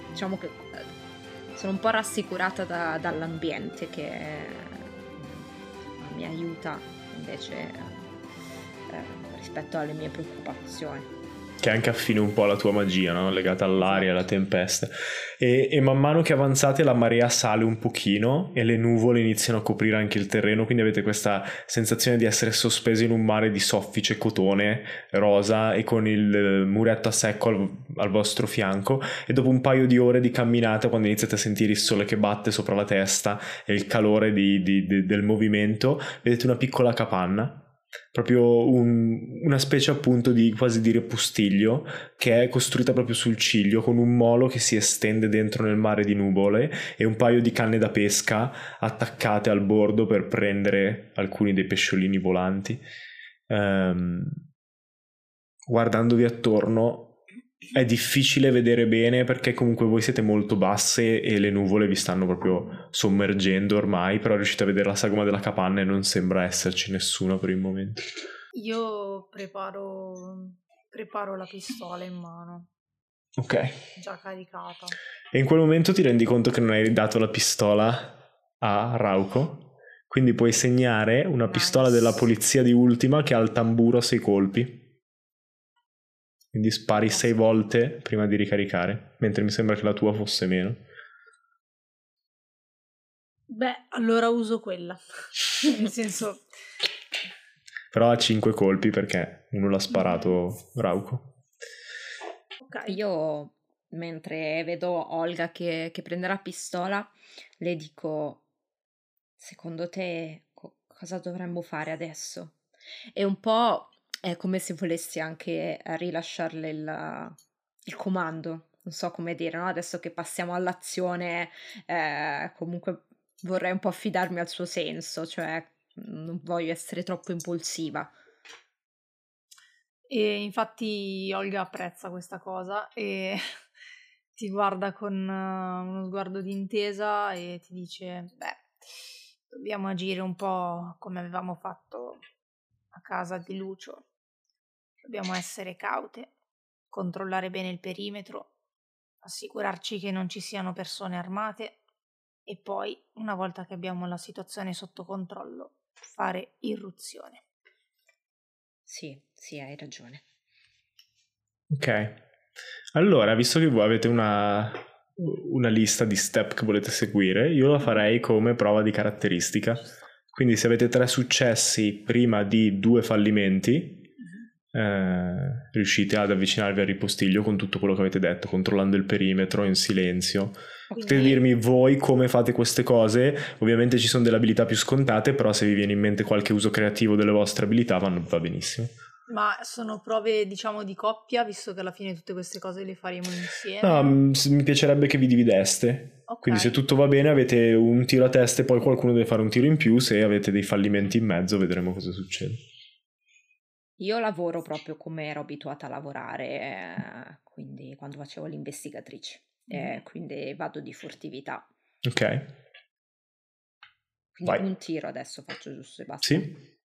diciamo che eh, sono un po' rassicurata da, dall'ambiente che mi aiuta invece eh, rispetto alle mie preoccupazioni che anche affine un po' alla tua magia, no? legata all'aria, alla tempesta. E, e, man mano che avanzate la marea sale un pochino e le nuvole iniziano a coprire anche il terreno, quindi avete questa sensazione di essere sospesi in un mare di soffice cotone rosa e con il muretto a secco al, al vostro fianco e dopo un paio di ore di camminata, quando iniziate a sentire il sole che batte sopra la testa e il calore di, di, di, del movimento, vedete una piccola capanna proprio un, una specie appunto di quasi di repustiglio che è costruita proprio sul ciglio con un molo che si estende dentro nel mare di nuvole e un paio di canne da pesca attaccate al bordo per prendere alcuni dei pesciolini volanti. Um, guardandovi attorno è difficile vedere bene perché comunque voi siete molto basse e le nuvole vi stanno proprio sommergendo ormai, però riuscite a vedere la sagoma della capanna e non sembra esserci nessuno per il momento. Io preparo, preparo la pistola in mano. Ok. Già caricata. E in quel momento ti rendi conto che non hai dato la pistola a Rauco, quindi puoi segnare una nice. pistola della polizia di ultima che ha il tamburo a sei colpi. Quindi spari sei volte prima di ricaricare, mentre mi sembra che la tua fosse meno. Beh, allora uso quella. Nel senso... Però ha cinque colpi perché uno l'ha sparato Rauco. Ok, io mentre vedo Olga che, che prende la pistola, le dico, secondo te co- cosa dovremmo fare adesso? E un po' È come se volessi anche eh, rilasciarle il, il comando, non so come dire, no? Adesso che passiamo all'azione, eh, comunque vorrei un po' affidarmi al suo senso, cioè non voglio essere troppo impulsiva. E infatti Olga apprezza questa cosa e ti guarda con uh, uno sguardo di intesa e ti dice, beh, dobbiamo agire un po' come avevamo fatto a casa di Lucio. Dobbiamo essere caute, controllare bene il perimetro, assicurarci che non ci siano persone armate e poi, una volta che abbiamo la situazione sotto controllo, fare irruzione. Sì, sì, hai ragione. Ok. Allora, visto che voi avete una, una lista di step che volete seguire, io la farei come prova di caratteristica. Quindi se avete tre successi prima di due fallimenti, eh, riuscite ad avvicinarvi al ripostiglio con tutto quello che avete detto, controllando il perimetro in silenzio. Potete dirmi voi come fate queste cose, ovviamente ci sono delle abilità più scontate, però se vi viene in mente qualche uso creativo delle vostre abilità vanno, va benissimo. Ma sono prove, diciamo, di coppia, visto che alla fine tutte queste cose le faremo insieme? No, mi piacerebbe che vi divideste. Okay. Quindi se tutto va bene avete un tiro a testa e poi qualcuno deve fare un tiro in più, se avete dei fallimenti in mezzo vedremo cosa succede. Io lavoro proprio come ero abituata a lavorare, eh, quindi quando facevo l'investigatrice, eh, mm. quindi vado di furtività. Ok. Quindi Vai. un tiro adesso faccio giusto e basta. Sì.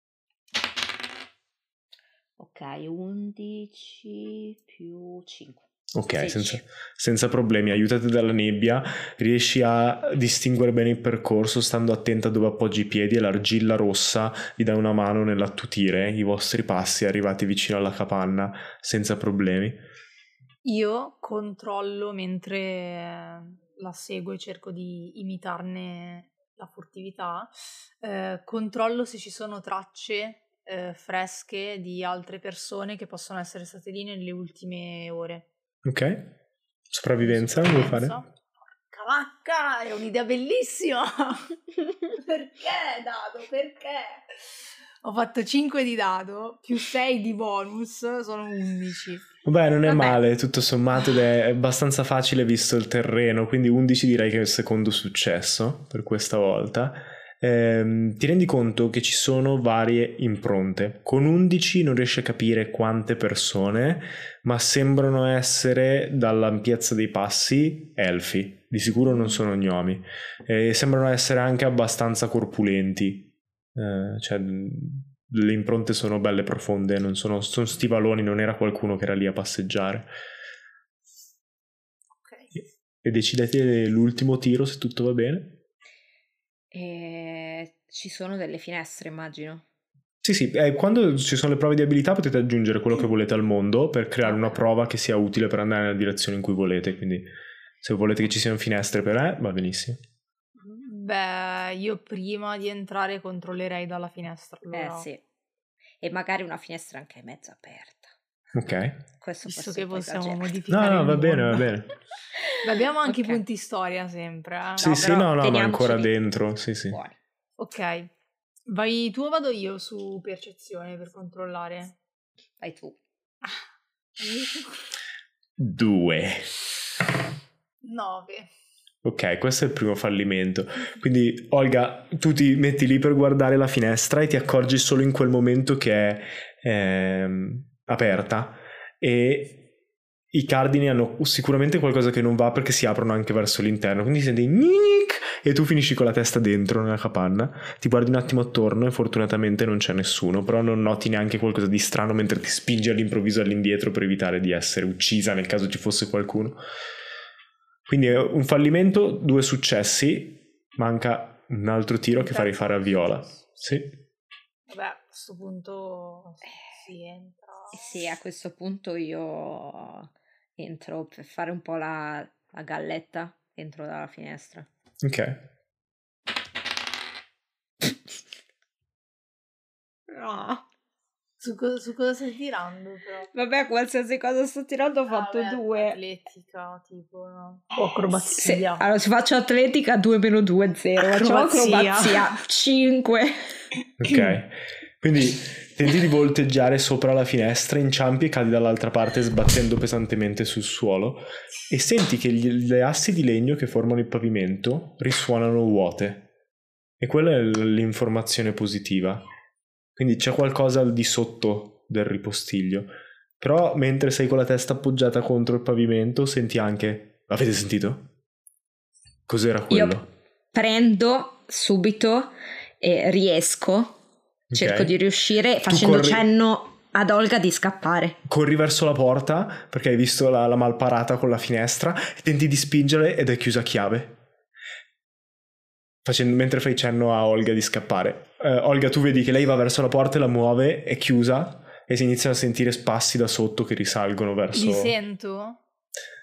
Ok, 11 più 5. Ok, senza, senza, problemi, aiutate dalla nebbia, riesci a distinguere bene il percorso stando attenta dove appoggi i piedi e l'argilla rossa vi dà una mano nell'attutire i vostri passi arrivati vicino alla capanna senza problemi. Io controllo mentre la seguo e cerco di imitarne la furtività, eh, controllo se ci sono tracce eh, fresche di altre persone che possono essere state lì nelle ultime ore. Ok. Sopravvivenza, vuoi fare? Porca vacca, è un'idea bellissima! Perché dado? Perché? Ho fatto 5 di dado più 6 di bonus, sono 11. Vabbè, non è Vabbè. male, tutto sommato, ed è abbastanza facile visto il terreno, quindi 11 direi che è il secondo successo per questa volta ehm, ti rendi conto che ci sono varie impronte. Con 11 non riesci a capire quante persone, ma sembrano essere dall'ampiezza dei passi elfi. Di sicuro non sono gnomi. E sembrano essere anche abbastanza corpulenti. Eh, cioè, le impronte sono belle profonde, non sono, sono stivaloni, non era qualcuno che era lì a passeggiare. E decidete l'ultimo tiro se tutto va bene. E ci sono delle finestre, immagino. Sì, sì, eh, quando ci sono le prove di abilità potete aggiungere quello che volete al mondo per creare una prova che sia utile per andare nella direzione in cui volete. Quindi se volete che ci siano finestre per me, va benissimo. Beh, io prima di entrare controllerei dalla finestra. Allora. Eh sì. E magari una finestra anche mezza aperta. Ok. Questo Visto che possiamo modificare. No, no, va bene, va bene. abbiamo anche okay. i punti storia sempre. Eh? Sì, no, sì, no, no, ma ancora dentro. Sì, sì. Ok. Vai tu o vado io su percezione per controllare? Vai tu. Due. Nove. Ok, questo è il primo fallimento. Quindi, Olga, tu ti metti lì per guardare la finestra e ti accorgi solo in quel momento che è ehm, aperta e i cardini hanno sicuramente qualcosa che non va perché si aprono anche verso l'interno, quindi senti Nick! e tu finisci con la testa dentro nella capanna, ti guardi un attimo attorno e fortunatamente non c'è nessuno, però non noti neanche qualcosa di strano mentre ti spingi all'improvviso all'indietro per evitare di essere uccisa nel caso ci fosse qualcuno. Quindi è un fallimento, due successi, manca un altro tiro che farei fare a Viola. Sì. Vabbè, a questo punto si entra. Sì, a questo punto io entro per fare un po' la, la galletta, entro dalla finestra. Ok. No. Su, co- su, cosa stai tirando? Però? Vabbè, qualsiasi cosa sto tirando ho fatto ah, due. Atletica, tipo, no? O acrobazia. Allora, se faccio atletica 2 meno 2 0. Faccio acrobazia 5. Ok. Quindi tenti di volteggiare sopra la finestra, inciampi e cadi dall'altra parte sbattendo pesantemente sul suolo e senti che gli, le assi di legno che formano il pavimento risuonano vuote. E quella è l'informazione positiva. Quindi c'è qualcosa al di sotto del ripostiglio. Però mentre sei con la testa appoggiata contro il pavimento, senti anche. Avete sentito? Cos'era quello? Io prendo subito e riesco. Cerco Ok. di riuscire facendo corri- cenno ad Olga di scappare. Corri verso la porta perché hai visto la, la malparata con la finestra tenti di spingere ed è chiusa a chiave. Facendo- mentre fai cenno a Olga di scappare. Eh, Olga, tu vedi che lei va verso la porta e la muove, è chiusa e si iniziano a sentire spassi da sotto che risalgono verso. Li sento?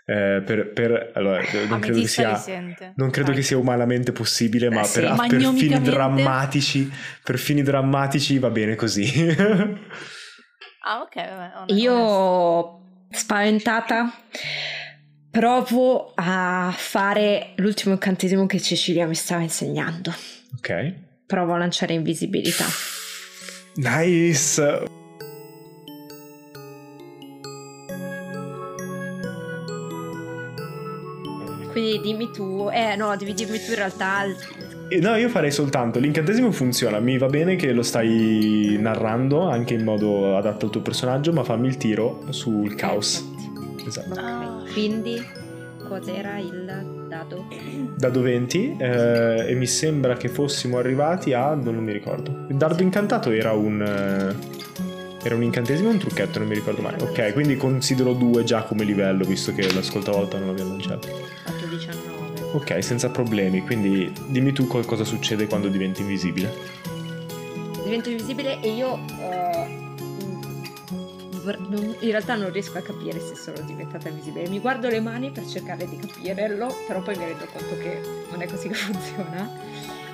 Eh, per, per- allora, non credo che sia. Non credo che sia umanamente possibile, ma sì, per, per fini drammatici, per fini drammatici va bene così. Ah, ok, vabbè. Io, spaventata, provo a fare l'ultimo incantesimo che Cecilia mi stava insegnando. ok. Provo a lanciare invisibilità. Nice. Quindi dimmi tu, eh no, devi dirmi tu in realtà. Eh, No, io farei soltanto l'incantesimo funziona. Mi va bene che lo stai narrando anche in modo adatto al tuo personaggio, ma fammi il tiro sul caos. Perfetti. Esatto. Ah. Quindi, cos'era il dado? Dado 20 eh, e mi sembra che fossimo arrivati a non mi ricordo. Il dardo incantato era un eh, era un incantesimo o un trucchetto, non mi ricordo mai. Ok, quindi considero due già come livello, visto che la scorsa volta non l'abbiamo lanciato. 8, 19. Ok, senza problemi, quindi dimmi tu co- cosa succede quando diventi invisibile. Divento invisibile e io. non- in realtà non riesco a capire se sono diventata invisibile. Mi guardo le mani per cercare di capirlo, però poi mi rendo conto che non è così che funziona.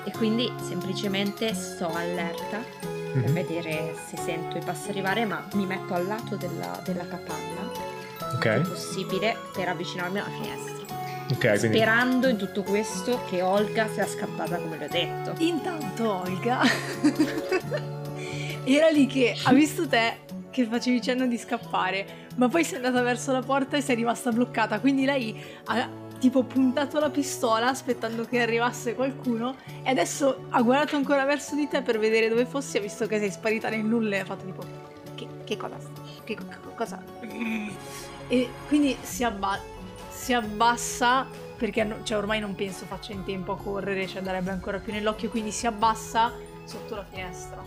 E quindi semplicemente sto allerta per Mhm. vedere se sento i passi arrivare, ma mi metto al lato della, della capanna, il Ok, più possibile, per avvicinarmi alla finestra. Ok, quindi Sperando in tutto questo che Olga sia scappata come le ho detto. Intanto Olga era lì che ha visto te che facevi cenno di scappare, ma poi sei andata verso la porta e sei rimasta bloccata. Quindi lei ha tipo puntato la pistola aspettando che arrivasse qualcuno e adesso ha guardato ancora verso di te per vedere dove fossi, ha visto che sei sparita nel nulla e ha fatto tipo che, che cosa? Che, che cosa? E quindi si, abba- si abbassa perché cioè, ormai non penso faccia in tempo a correre, ci andrebbe ancora più nell'occhio, quindi si abbassa sotto la finestra.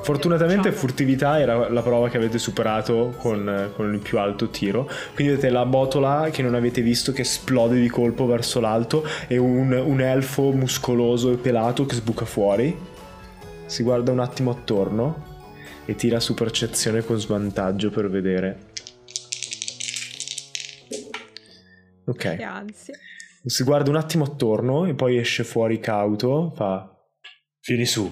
Fortunatamente diciamo. furtività era la prova che avete superato con, con il più alto tiro. Quindi vedete la botola che non avete visto che esplode di colpo verso l'alto e un, un elfo muscoloso e pelato che sbuca fuori. Si guarda un attimo attorno e tira su percezione con svantaggio per vedere. Ok. Ansia. Si guarda un attimo attorno e poi esce fuori cauto, fa vieni su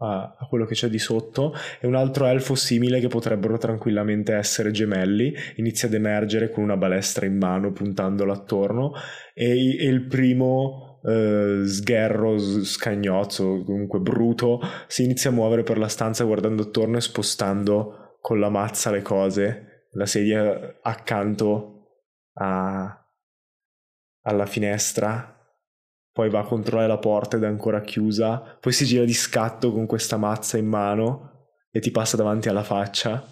a, quello che c'è di sotto e un altro elfo simile che potrebbero tranquillamente essere gemelli inizia ad emergere con una balestra in mano puntandolo attorno e, e il primo eh, sgherro, scagnozzo, comunque bruto, si inizia a muovere per la stanza guardando attorno e spostando con la mazza le cose, la sedia accanto a, alla finestra, poi va a controllare la porta ed è ancora chiusa, poi si gira di scatto con questa mazza in mano e ti passa davanti alla faccia.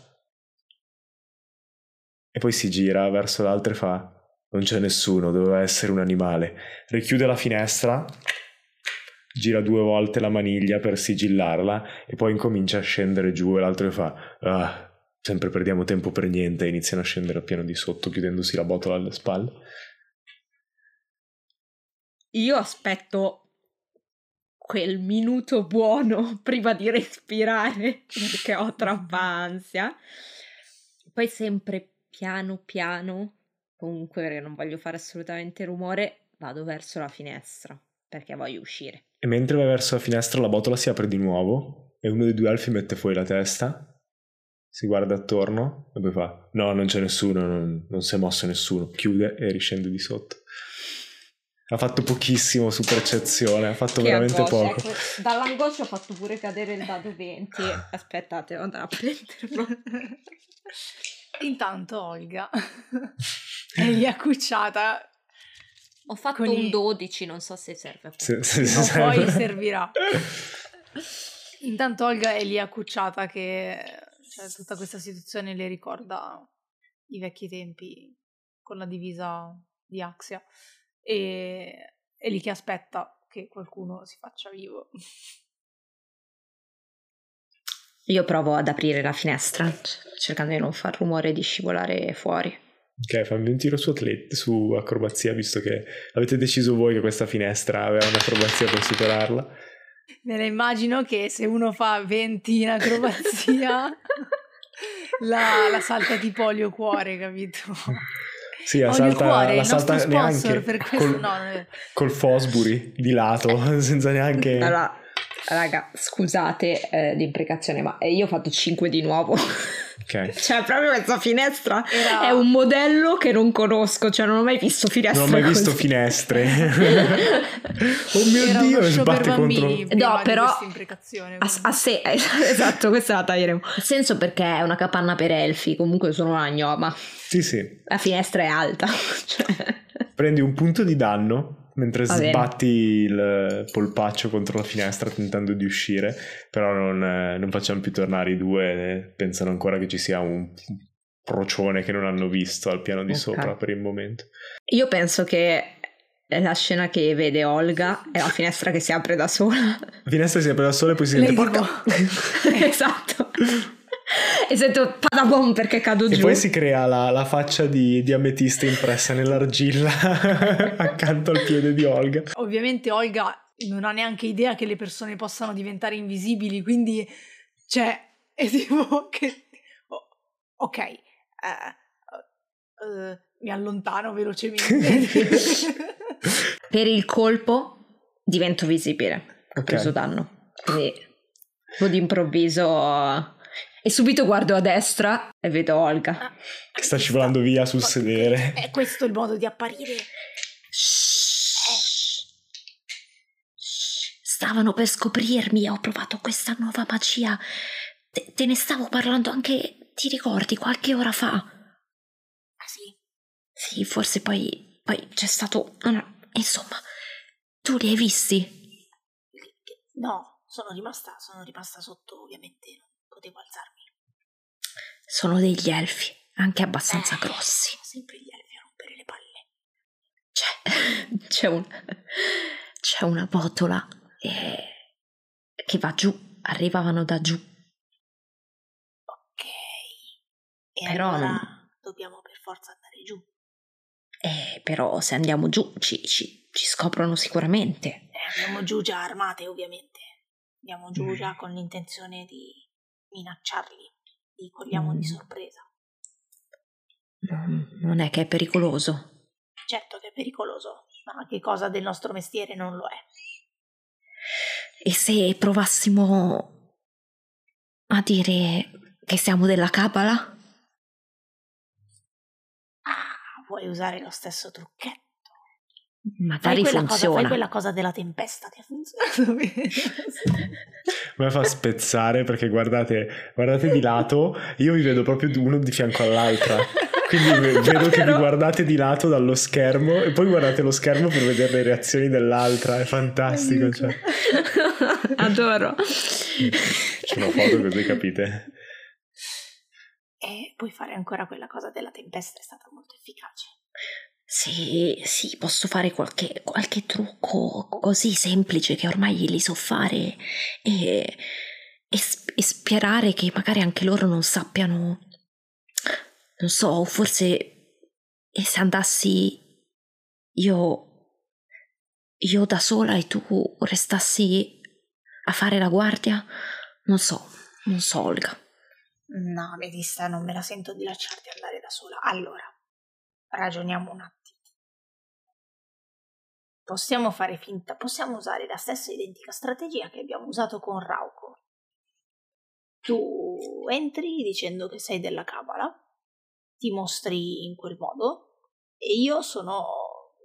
E poi si gira verso l'altra e fa: Non c'è nessuno, doveva essere un animale. Richiude la finestra, gira due volte la maniglia per sigillarla e poi incomincia a scendere giù e l'altro fa: Ah, sempre perdiamo tempo per niente. E iniziano a scendere a piano di sotto, chiudendosi la botola alle spalle. Io aspetto quel minuto buono prima di respirare perché ho troppa ansia. Poi sempre piano piano, comunque non voglio fare assolutamente rumore, vado verso la finestra perché voglio uscire. E mentre vai verso la finestra, la botola si apre di nuovo e uno dei due elfi mette fuori la testa, si guarda attorno e poi fa: No, non c'è nessuno, non, non si è mosso nessuno. Chiude e riscende di sotto. Ha fatto pochissimo su percezione, ha fatto Che veramente angoscia, poco. ecco, dall'angoscia ho fatto pure cadere il dado 20. Aspettate, devo andare a prenderlo. Intanto Olga è lì accucciata, Ho fatto un i- 12, non so se serve Se- se- se- poi servirà. Intanto Olga è lì accucciata che cioè, tutta questa situazione le ricorda i vecchi tempi con la divisa di Axia e è lì che aspetta che qualcuno si faccia vivo. Io provo ad aprire la finestra, cercando di non far rumore e di scivolare fuori. Ok, fammi un tiro su, atlet- su acrobazia, visto che avete deciso voi che questa finestra aveva un'acrobazia per superarla. Me la immagino che se uno fa 20 in acrobazia, la, la salta tipo olio cuore, capito? Sì, salta, cuore, la il salta nostro sponsor neanche per questo. col, No, col Fosbury di lato, senza neanche... Allora, raga, scusate eh, l'imprecazione, ma eh, io ho fatto 5 di nuovo. Ok. cioè, proprio questa finestra Era- è un modello che non conosco, cioè non ho mai visto finestre Non ho mai visto così. finestre. oh mio Era Dio, sbatte contro... No, però- A, a se- esatto, questa la taglieremo. Ha senso perché è una capanna per elfi, comunque sono una gnoma. Sì, sì. La finestra è alta. cioè. Prendi un punto di danno mentre Va bene. sbatti il polpaccio contro la finestra tentando di uscire, però non, eh, non facciamo più tornare i due, eh, pensano ancora che ci sia un procione che non hanno visto al piano di Ok. sopra per il momento. Io penso che la scena che vede Olga è la finestra che si apre da sola. La finestra si apre da sola e poi si sente porca... esatto. E sento padabom perché cado E giù. poi si crea la, la faccia di, di ametista impressa nell'argilla accanto al piede di Olga. Ovviamente Olga non ha neanche idea che le persone possano diventare invisibili, quindi cioè è tipo che oh, ok, eh, eh, mi allontano velocemente. Per il colpo divento visibile. Ho Ok. preso danno. Quindi tipo d'improvviso e subito guardo a destra e vedo Olga. Che sta scivolando via sul sedere. È questo il modo di apparire. Stavano per scoprirmi, ho provato questa nuova magia. Te, te ne stavo parlando anche, ti ricordi, qualche ora fa. Ah sì? Sì, forse poi, poi c'è stato... Insomma, tu li hai visti? No, sono rimasta, sono rimasta sotto, ovviamente non potevo alzarmi. Sono degli elfi, anche abbastanza Eh, grossi. sono sempre gli elfi a rompere le palle. C'è, c'è, un, c'è una botola eh, che va giù, arrivavano da giù. Ok. E Però allora non- dobbiamo per forza andare giù. Eh, però se andiamo giù ci, ci- ci scoprono sicuramente. Eh, andiamo giù già armate, ovviamente. Andiamo giù Mm. già con l'intenzione di minacciarli. Li cogliamo di Mm. sorpresa. Non- Non è che è pericoloso. Certo che è pericoloso, ma che cosa del nostro mestiere non lo è. E se provassimo a dire che siamo della Cabala? Ah, vuoi usare lo stesso trucchetto? Magari Fai quella, cosa, funziona. fai quella cosa della tempesta che ha funzionato bene. Me fa spezzare perché guardate, guardate di lato, io vi vedo proprio uno di fianco all'altra. Quindi ve- vedo che vi guardate di lato dallo schermo e poi guardate lo schermo per vedere le reazioni dell'altra. È fantastico. Cioè. Adoro. C'è una foto così capite. e puoi fare ancora quella cosa della tempesta, è stata molto efficace. Sì, sì, posso fare qualche, qualche trucco così semplice che ormai li so fare e, e, e sperare che magari anche loro non sappiano. Non so, forse se andassi io, io da sola e tu restassi a fare la guardia? Non so, non so, Olga. No, Metista, non me la sento di lasciarti andare da sola. Allora, ragioniamo un attimo. Possiamo fare finta, possiamo usare la stessa identica strategia che abbiamo usato con Rauco. Tu entri dicendo che sei della Cabala, ti mostri in quel modo e io sono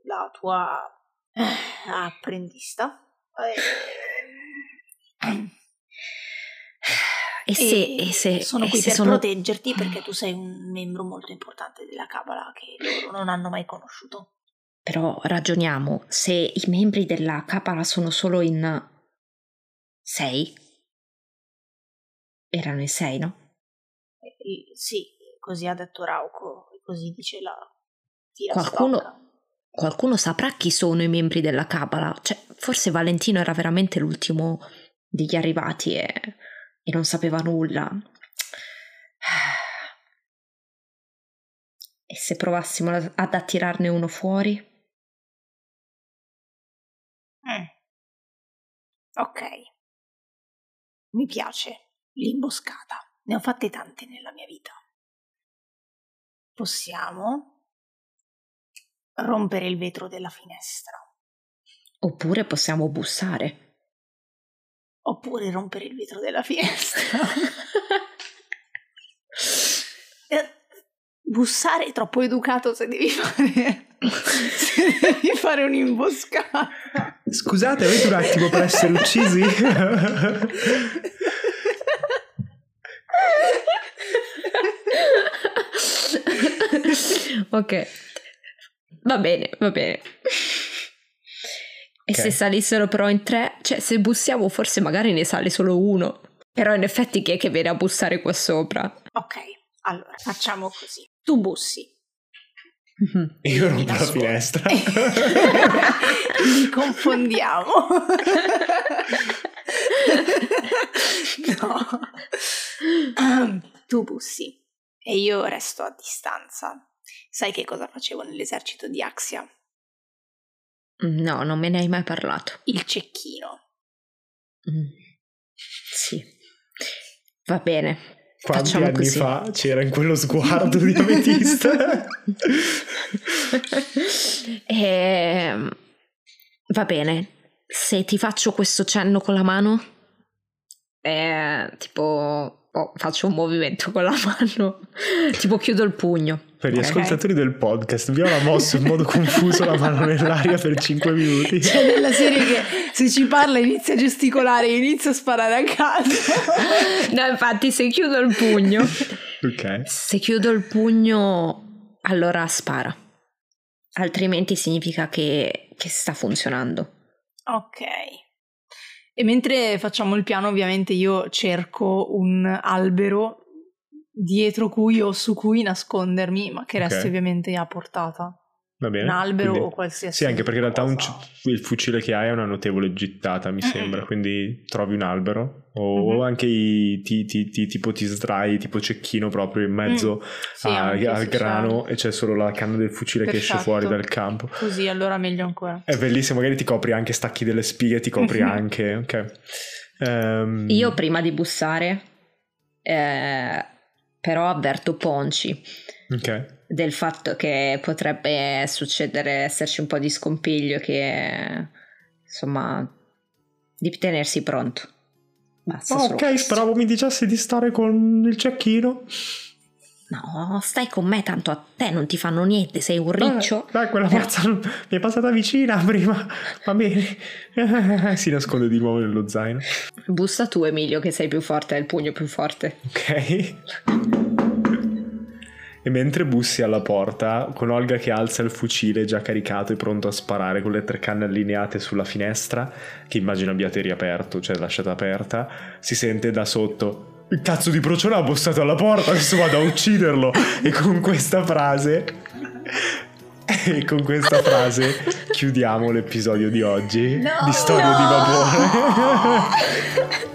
la tua eh, apprendista. Eh, E se, e se, sono e qui se per sono- proteggerti perché tu sei un membro molto importante della Cabala che loro non hanno mai conosciuto. Però ragioniamo, se i membri della Capala sono solo in sei, erano in sei, no? Eh, sì, così ha detto Rauco, così dice la qualcuno, qualcuno saprà chi sono i membri della Cabala? Cioè, forse Valentino era veramente l'ultimo degli arrivati e, e non sapeva nulla. E se provassimo ad attirarne uno fuori? Ok. Mi piace l'imboscata. Ne ho fatte tante nella mia vita. Possiamo rompere il vetro della finestra. Oppure possiamo bussare. Oppure rompere il vetro della finestra. Bussare è troppo educato se devi fare, se devi fare un'imboscata. Scusate, avete un attimo per essere uccisi? ok, va bene, va bene. E okay. se salissero però in tre, cioè se bussiamo forse magari ne sale solo uno. Però in effetti chi è che viene a bussare qua sopra? Ok, allora facciamo così. Tu bussi. Io rompo la finestra. Li confondiamo. no. Um, tu bussi e io resto a distanza. Sai che cosa facevo nell'esercito di Axia? No, non me ne hai mai parlato. Il cecchino. Mm. Sì. Va bene. Quanti Facciamo anni così. fa c'era in quello sguardo di ametista? e... Va bene. Se ti faccio questo cenno con la mano, eh, tipo oh, faccio un movimento con la mano, tipo chiudo il pugno. Per gli okay. ascoltatori del podcast, Viola ha mosso in modo confuso la mano nell'aria per 5 minuti. C'è nella serie che se ci parla inizia a gesticolare e inizia a sparare a caso. no, infatti, se chiudo il pugno, okay. se chiudo il pugno, allora spara. Altrimenti significa che, che sta funzionando. Ok. E mentre facciamo il piano, ovviamente io cerco un albero dietro cui o su cui nascondermi, ma che resti okay. ovviamente a portata. Va bene. Un albero quindi, o qualsiasi Sì, anche perché in realtà c- il fucile che hai è una notevole gittata, mi mm-hmm. sembra. Quindi trovi un albero o mm-hmm. anche i ti, ti, ti, tipo ti sdrai, tipo cecchino proprio in mezzo mm. sì, a, al grano e c'è solo la canna del fucile Perfetto. che esce fuori dal campo. Così allora meglio ancora. È bellissimo, magari ti copri anche stacchi delle spighe, ti copri anche. Ok. Um... Io prima di bussare, eh, però avverto Ponci. Ok del fatto che potrebbe succedere, esserci un po' di scompiglio, che insomma, di tenersi pronto. Basta oh, ok, speravo mi dicessi di stare con il cecchino. No, stai con me, tanto a te non ti fanno niente, sei un riccio. Dai, quella forza mi è passata vicina prima, va bene. si nasconde di nuovo nello zaino. Bussa tu, Emilio, che sei più forte, hai il pugno più forte. Ok. E mentre bussi alla porta, con Olga che alza il fucile già caricato e pronto a sparare con le tre canne allineate sulla finestra, che immagino abbiate riaperto, cioè lasciata aperta, si sente da sotto il cazzo di procione ha bussato alla porta, adesso vado a ucciderlo. e con questa frase. E con questa frase chiudiamo l'episodio di oggi no, di Storia no. di Babone.